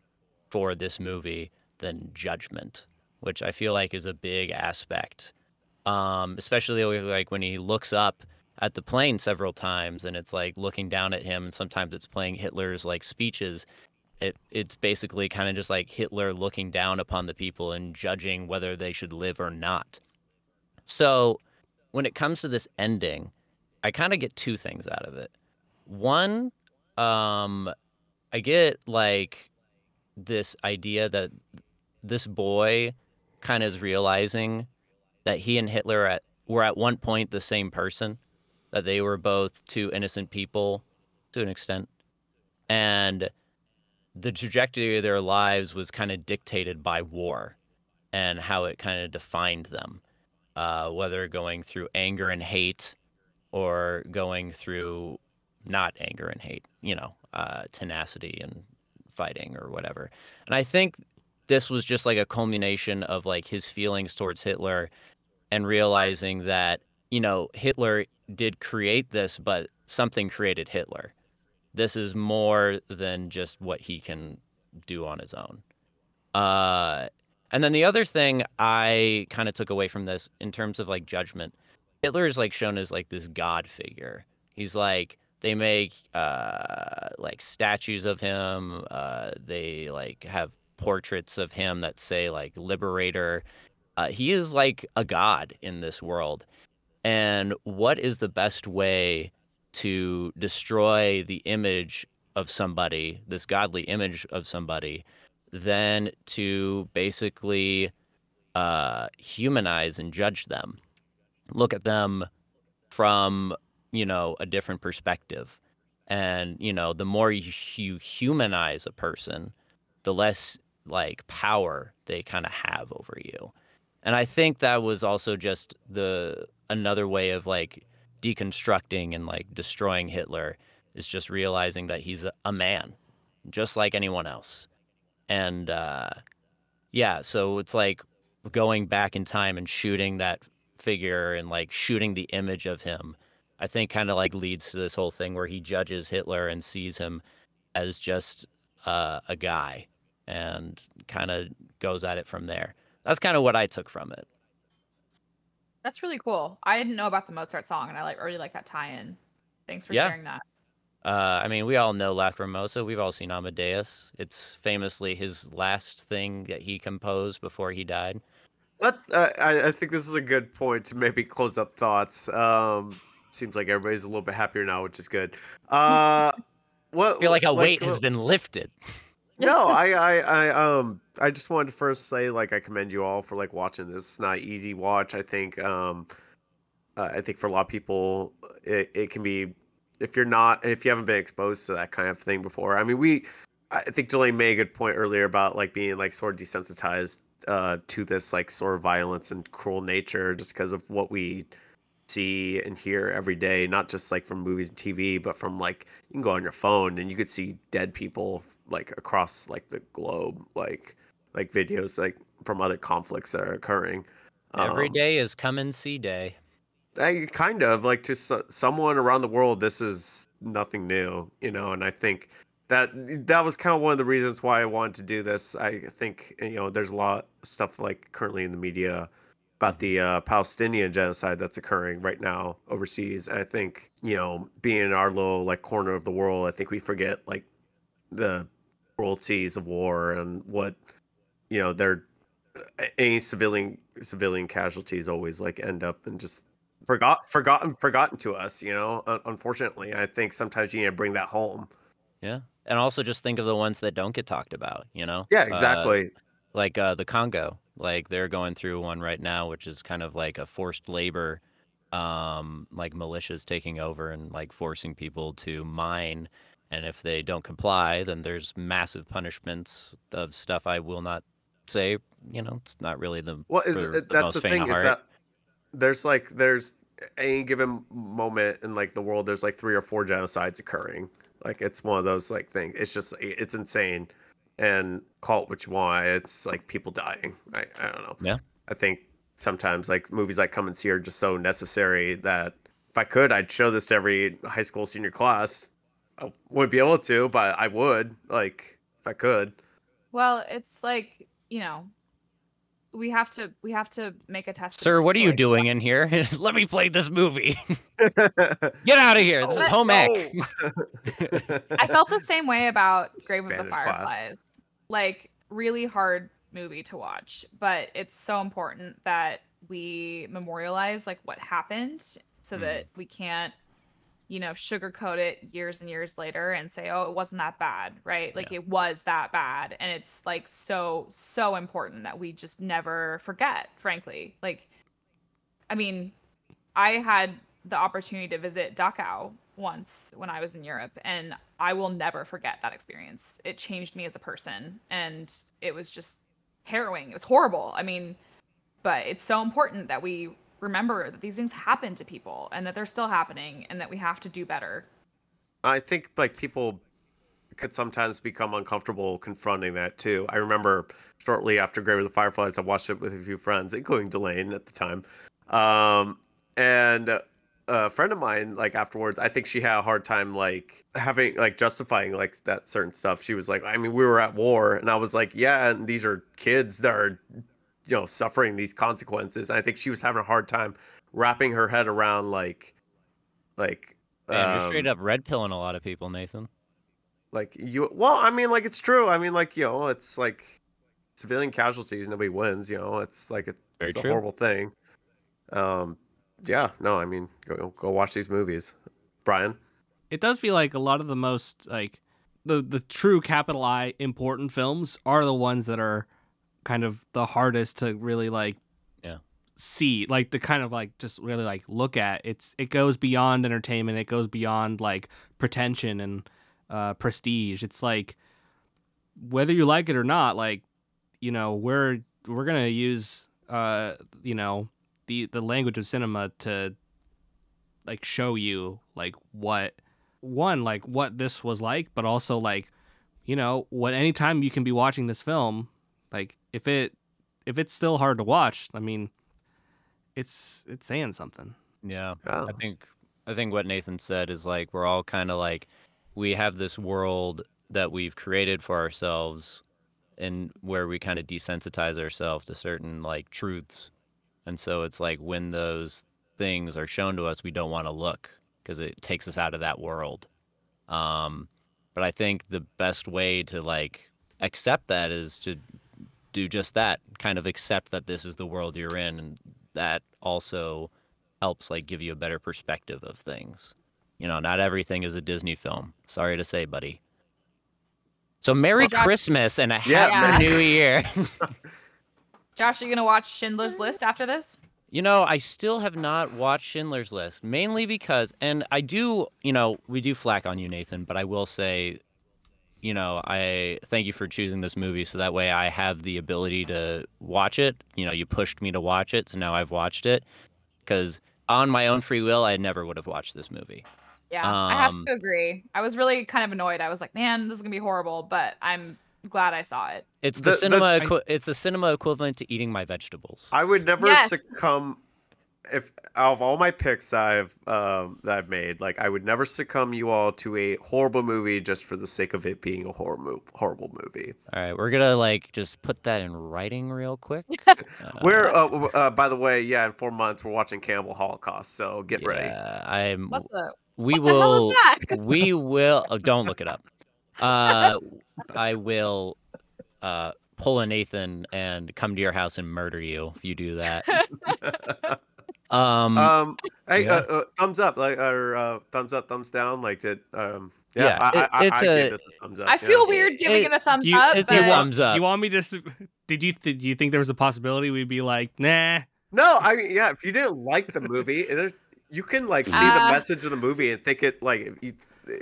for this movie than judgment which i feel like is a big aspect um especially like when he looks up at the plane several times and it's like looking down at him and sometimes it's playing hitler's like speeches it it's basically kind of just like Hitler looking down upon the people and judging whether they should live or not. So, when it comes to this ending, I kind of get two things out of it. One, um I get like this idea that this boy kind of is realizing that he and Hitler at were at one point the same person, that they were both two innocent people to an extent. And the trajectory of their lives was kind of dictated by war and how it kind of defined them, uh, whether going through anger and hate or going through not anger and hate, you know, uh, tenacity and fighting or whatever. And I think this was just like a culmination of like his feelings towards Hitler and realizing that, you know, Hitler did create this, but something created Hitler this is more than just what he can do on his own. Uh, and then the other thing I kind of took away from this in terms of like judgment, Hitler is like shown as like this god figure. He's like they make uh, like statues of him. Uh, they like have portraits of him that say like liberator. Uh, he is like a god in this world. And what is the best way to destroy the image of somebody, this godly image of somebody, than to basically uh, humanize and judge them, look at them from you know a different perspective, and you know the more you, humanize a person, the less like power they kind of have over you, and I think that was also just the another way of like deconstructing and like destroying Hitler is just realizing that he's a, a man just like anyone else. And uh, yeah, so it's like going back in time and shooting that figure and like shooting the image of him. I think kind of like leads to this whole thing where he judges Hitler and sees him as just uh, a guy and kind of goes at it from there. That's kind of what I took from it. That's really cool. I didn't know about the Mozart song, and I like really like that tie-in. Thanks for Yeah. sharing that. Uh, I mean, we all know Lacrimosa. We've all seen Amadeus. It's famously his last thing that he composed before he died. Let, uh, I, I think this is a good point to maybe close up thoughts. Um, seems like everybody's a little bit happier now, which is good. Uh, what I feel like a weight has been lifted. no, *laughs* I, I, I, um, I just wanted to first say, like, I commend you all for like watching this. It's not easy watch. I think, um, uh, I think for a lot of people, it, it can be, if you're not, if you haven't been exposed to that kind of thing before. I mean, we, I think Delaney made a good point earlier about like being like sort of desensitized uh, to this like sort of violence and cruel nature just because of what we see and hear every day, not just like from movies and TV, but from like you can go on your phone and you could see dead people like across like the globe, like like videos like from other conflicts that are occurring. Every Um, day is come and see day. I kind of like to so- someone around the world. This is nothing new, you know. And I think that that was kind of one of the reasons why I wanted to do this. I think you know there's a lot of stuff like currently in the media about the uh, Palestinian genocide that's occurring right now overseas. And I think you know being in our little like corner of the world, I think we forget like the cruelties of war and what you know they're any civilian civilian casualties always like end up and just forgot forgotten forgotten to us you know unfortunately i think sometimes you need to bring that home Yeah. And also just think of the ones that don't get talked about, you know? yeah Uh, exactly like uh, the Congo. Like they're going through one right now, which is kind of like a forced labor, um, like militias taking over and like forcing people to mine. And if they don't comply, then there's massive punishments of stuff I will not say. You know, it's not really the well is, the that's the thing is that there's like there's any given moment in like the world there's like three or four genocides occurring like it's one of those like things it's just it's insane and call it what you want it's like people dying i, I don't know. Yeah. i think sometimes like movies like come and see are just so necessary that if i could i'd show this to every high school senior class. I wouldn't be able to but i would like if i could. Well, it's like you know, we have to we have to make a test. Sir, what are you doing in here? *laughs* Let me play this movie. *laughs* Get out of here. This is Oh, home ec. *laughs* I felt the same way about Grave of the Spanish class. Fireflies. Like really hard movie to watch, but it's so important that we memorialize like what happened so Mm. that we can't you know sugarcoat it years and years later and say oh it wasn't that bad right? Like it was that bad. And it's like so so important that we just never forget frankly. Like i mean i had the opportunity to visit dachau once when i was in europe and i will never forget that experience. It changed me as a person and it was just harrowing. It was horrible i mean but it's so important that we remember that these things happen to people and that they're still happening and that we have to do better I think like people could sometimes become uncomfortable confronting that too. I remember shortly after Grave of the Fireflies, I watched it with a few friends, including Delane at the time. Um, and a friend of mine, like afterwards, I think she had a hard time like having like justifying like that certain stuff. She was like, I mean, we were at war, and I was like, yeah, and these are kids that are, you know, suffering these consequences. And I think she was having a hard time wrapping her head around like, like. Damn, you're straight um, up red pilling a lot of people, Nathan. like you well i mean like it's true i mean like you know it's like civilian casualties nobody wins you know it's like it's, Very it's a horrible thing um yeah no i mean go go watch these movies brian it does feel like a lot of the most like the the true capital I important films are the ones that are kind of the hardest to really like Yeah. see like to kind of like just really like look at. It's it goes beyond entertainment. It goes beyond like pretension and uh prestige. It's like whether you like it or not like you know we're we're gonna use uh you know the the language of cinema to like show you like what one like what this was like but also like you know, what anytime you can be watching this film, like if it if it's still hard to watch, I mean, it's it's saying something. Yeah. Oh. I think I think what Nathan said is like we're all kind of like we have this world that we've created for ourselves and where we kind of desensitize ourselves to certain like truths. And so it's like when those things are shown to us we don't want to look because it takes us out of that world. Um but I think the best way to like accept that is to do just that, kind of accept that this is the world you're in and that also helps like give you a better perspective of things. You know, not everything is a Disney film. Sorry to say, buddy. So Merry Josh- Christmas and a Yeah, happy man. new year. *laughs* Josh, are you gonna watch Schindler's List after this? you know, I still have not watched Schindler's List, mainly because and I do, you know, we do flack on you, Nathan, but I will say you know, I thank you for choosing this movie so that way I have the ability to watch it. You know, you pushed me to watch it, so now I've watched it. Because on my own free will, I never would have watched this movie. Yeah, I have Um, to agree. I was really kind of annoyed. I was like, man, this is gonna be horrible, but I'm glad I saw it. It's The- the, the- cinema. I- it's the cinema equivalent to eating my vegetables. I would never Yes. succumb if out of all my picks I've um, that I've made, like I would never succumb you all to a horrible movie just for the sake of it being a horror mo- horrible movie. All right, we're gonna like just put that in writing real quick. *laughs* We're uh, uh, by the way, yeah, in four months we're watching Cannibal Holocaust, so get ready. I'm. What the? we what the will. is that? *laughs* we will. Oh, don't look it up. Uh, I will. Uh, pull a Nathan and come to your house and murder you if you do that. *laughs* Um, um, hey, yeah. uh, uh, thumbs up, like or uh, thumbs up, thumbs down, like did um, yeah, Yeah, I, it- I, I, it's I a- give this a thumbs up. I yeah. feel weird giving It- it a thumbs you- up. it's but a thumbs up. You want me to? s- Did you th- do you think there was a possibility we'd be like, nah? No, I mean, yeah, if you didn't like the movie, there's, you can like see the Uh, message of the movie and think it like you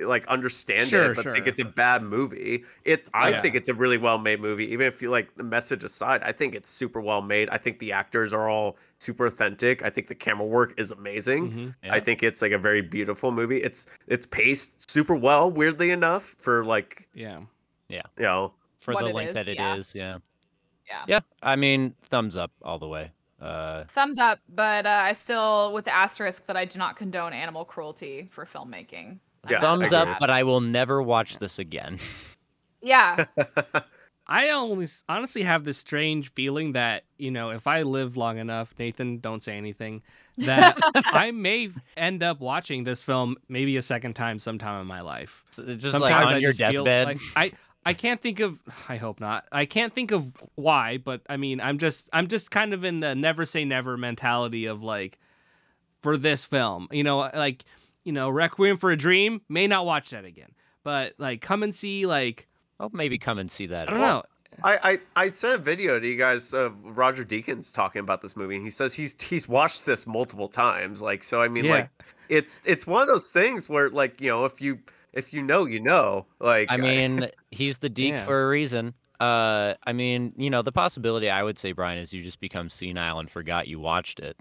like understand Sure, it, but think it's a bad movie. It, I Yeah. think it's a really well made movie. Even if you like the message aside, I think it's super well made. I think the actors are all super authentic. I think the camera work is amazing. Mhm. yeah. I think it's like a very beautiful movie. It's it's paced super well, weirdly enough, for like Yeah. Yeah, you know. for what the length is, that it is, yeah. yeah. Yeah. Yeah. I mean, thumbs up all the way. Uh, thumbs up, but uh, I still with the asterisk that I do not condone animal cruelty for filmmaking. Yeah, thumbs up, but I will never watch this again. *laughs* yeah, *laughs* I only honestly have this strange feeling that you know, if I live long enough, Nathan, don't say anything. *laughs* That I may end up watching this film maybe a second time sometime in my life. So just Sometimes like on I your deathbed. like- I I can't think of. I hope not. I can't think of why, but I mean, I'm just I'm just kind of in the never say never mentality of like, for this film, you know, like you know, Requiem for a Dream may not watch that again, but like come and see like oh, maybe come and see that. I don't know. I, I I sent a video to you guys of Roger Deakins talking about this movie, and he says he's he's watched this multiple times. Like, so I mean, Yeah. like, it's it's one of those things where, like, you know, if you if you know, you know. Like, I mean, *laughs* he's the deek Yeah. for a reason. Uh, I mean, you know, the possibility I would say, Brian, is you just become senile and forgot you watched it,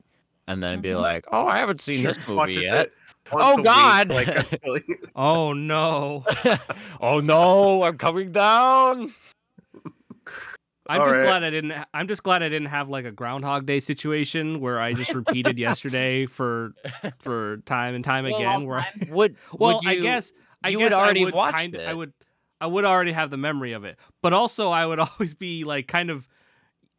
and then be Mhm. like, "Oh, I haven't seen this movie watches yet." it once Oh, God. like, *laughs* Oh no. *laughs* oh no, I'm coming down. I'm All just right. glad I didn't. I'm just glad I didn't have like a Groundhog Day situation where I just repeated *laughs* yesterday for for time and time Well, again. Where I. Would well, would I guess I you guess would already I would watched kind I it. would I would already have the memory of it, but also I would always be like kind of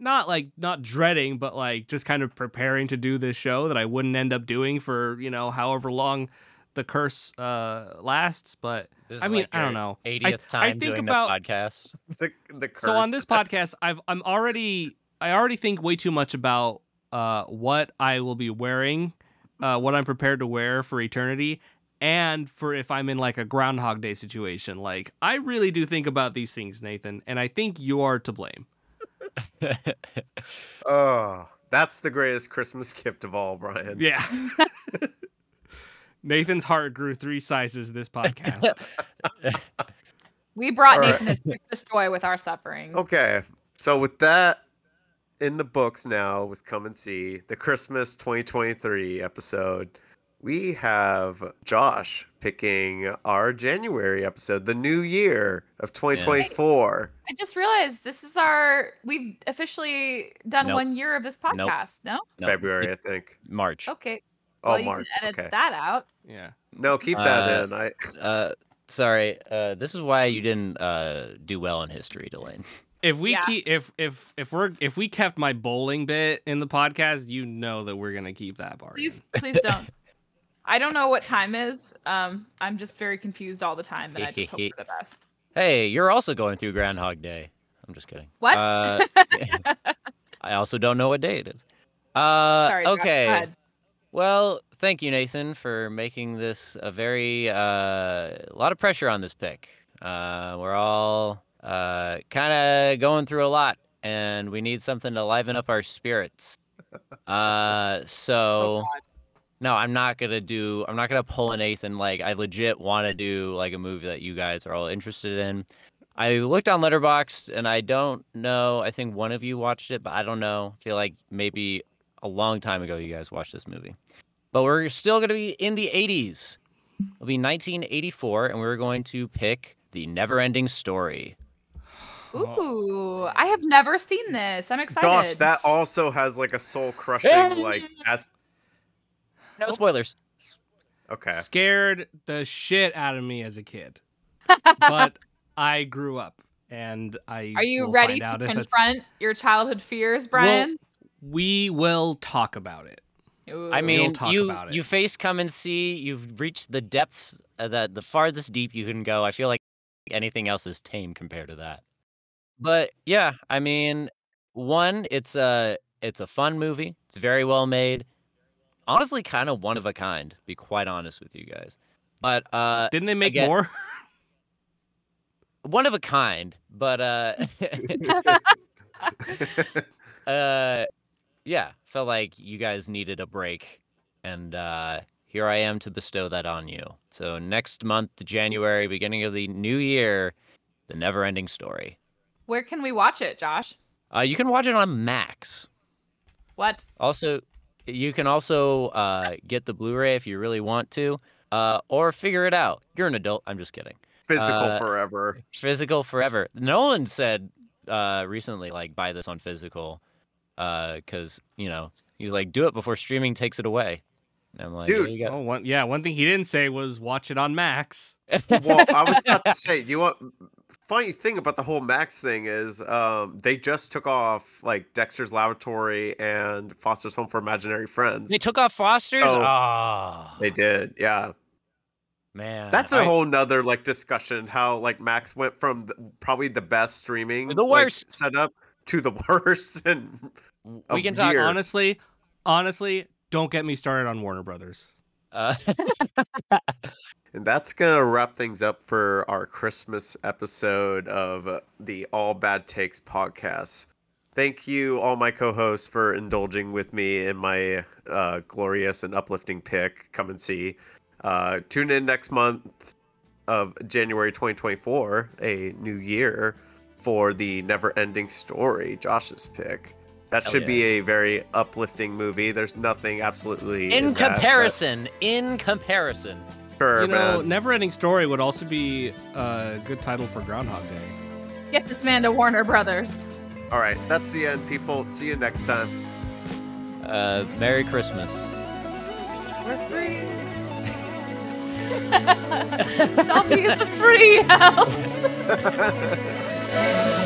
not like not dreading, but like just kind of preparing to do this show that I wouldn't end up doing for you know however long the curse uh lasts. But This I mean, like I don't know. 80th I time think doing about- the podcast. *laughs* the, the curse. So on this *laughs* podcast, I've I'm already I already think way too much about uh what I will be wearing, uh what I'm prepared to wear for eternity, and for if I'm in like a Groundhog Day situation. Like I really do think about these things, Nathan, and I think you are to blame. *laughs* oh, that's the greatest Christmas *laughs* gift of all, Brian. Yeah. *laughs* Nathan's heart grew three sizes this podcast. we brought All right. Nathan his Christmas joy with our suffering. Okay, so with that in the books now, with come and see the Christmas 2023 episode, we have Josh picking our January episode, the new year of 2024. I just realized this is our we've officially done Nope. one year of this podcast. No? No, February, I think. March. Okay. Oh, Well, you March. can edit Okay. that out. Yeah. No, keep that Uh, in. I Uh, sorry. Uh, this is why you didn't uh do well in history, Delane. If we Yeah. keep if if if we're if we kept my bowling bit in the podcast, you know that we're gonna keep that part. in. Please please don't. *laughs* I don't know what time is. Um I'm just very confused all the time and I just hope for the best. *laughs* Hey, you're also going through Groundhog Day. I'm just kidding. What? Uh, *laughs* I also don't know what day it is. Uh, Sorry, Josh, go okay. ahead. Well, thank you, Nathan, for making this a very uh, a lot of pressure on this pick. Uh, we're all uh, kind of going through a lot, and we need something to liven up our spirits. *laughs* Uh, Oh, so God. No, I'm not gonna do. I'm not gonna pull a Nathan. Like I legit want to do like a movie that you guys are all interested in. I looked on Letterboxd and I don't know. I think one of you watched it, but I don't know. I feel like maybe a long time ago you guys watched this movie. But we're still going to be in the 80s. It'll be 1984, and we're going to pick The Neverending Story. Ooh, oh, I have never seen this. I'm excited. Josh, that also has like a soul crushing like as No spoilers. okay. Scared the shit out of me as a kid, *laughs* but I grew up and I. Are you will ready find to out if it's- confront your childhood fears, Well, Brian? we will talk about it. I Ooh. We'll mean, talk you about it. you face come and see. You've reached the depths uh, that the farthest deep you can go. I feel like anything else is tame compared to that. But yeah, I mean, one, it's a it's a fun movie. It's very well made. Honestly, kind of one of a kind. To be quite honest with you guys. But uh, Didn't they make get- more? one of a kind. But uh, *laughs* *laughs* uh, yeah, felt like you guys needed a break, and uh, here I am to bestow that on you. So next month, January, beginning of the new year, the never-ending story. Where can we watch it, Josh? Uh, you can watch it on Max. What? Also, you can also uh, get the Blu-ray if you really want to, uh, or figure it out. You're an adult. I'm just kidding. Physical Uh, forever. Physical forever. Nolan said uh, recently, like, buy this on physical, because you know he's like, do it before streaming takes it away. And I'm like, Dude, there you Oh, one, yeah. One thing he didn't say was watch it on Max. well, I was about to say, do you want funny thing about the whole Max thing is um they just took off like Dexter's Laboratory and Foster's Home for Imaginary Friends. they took off Foster's. So- oh, They did, yeah. man, That's a whole nother like discussion. How like Max went from the, probably the best streaming the like, worst. setup to the *laughs* worst, and We can talk. Honestly, honestly, don't get me started on Warner Brothers. Uh, *laughs* and that's gonna wrap things up for our Christmas episode of uh, the All Bad Takes podcast. Thank you, all my co-hosts, for indulging with me in my uh, glorious and uplifting pick. Come and see. Uh, tune in next month of January 2024, a new year, for the never-ending story, Josh's pick. That Hell should yeah. be a very uplifting movie. There's nothing absolutely in that, but comparison, in comparison. Sure, you know, man. Never Ending Story would also be a good title for Groundhog Day. Get this man to Warner Brothers. All right, that's the end, people. See you next time. Uh, Merry Christmas. We're free. Dobby is a free help. *laughs*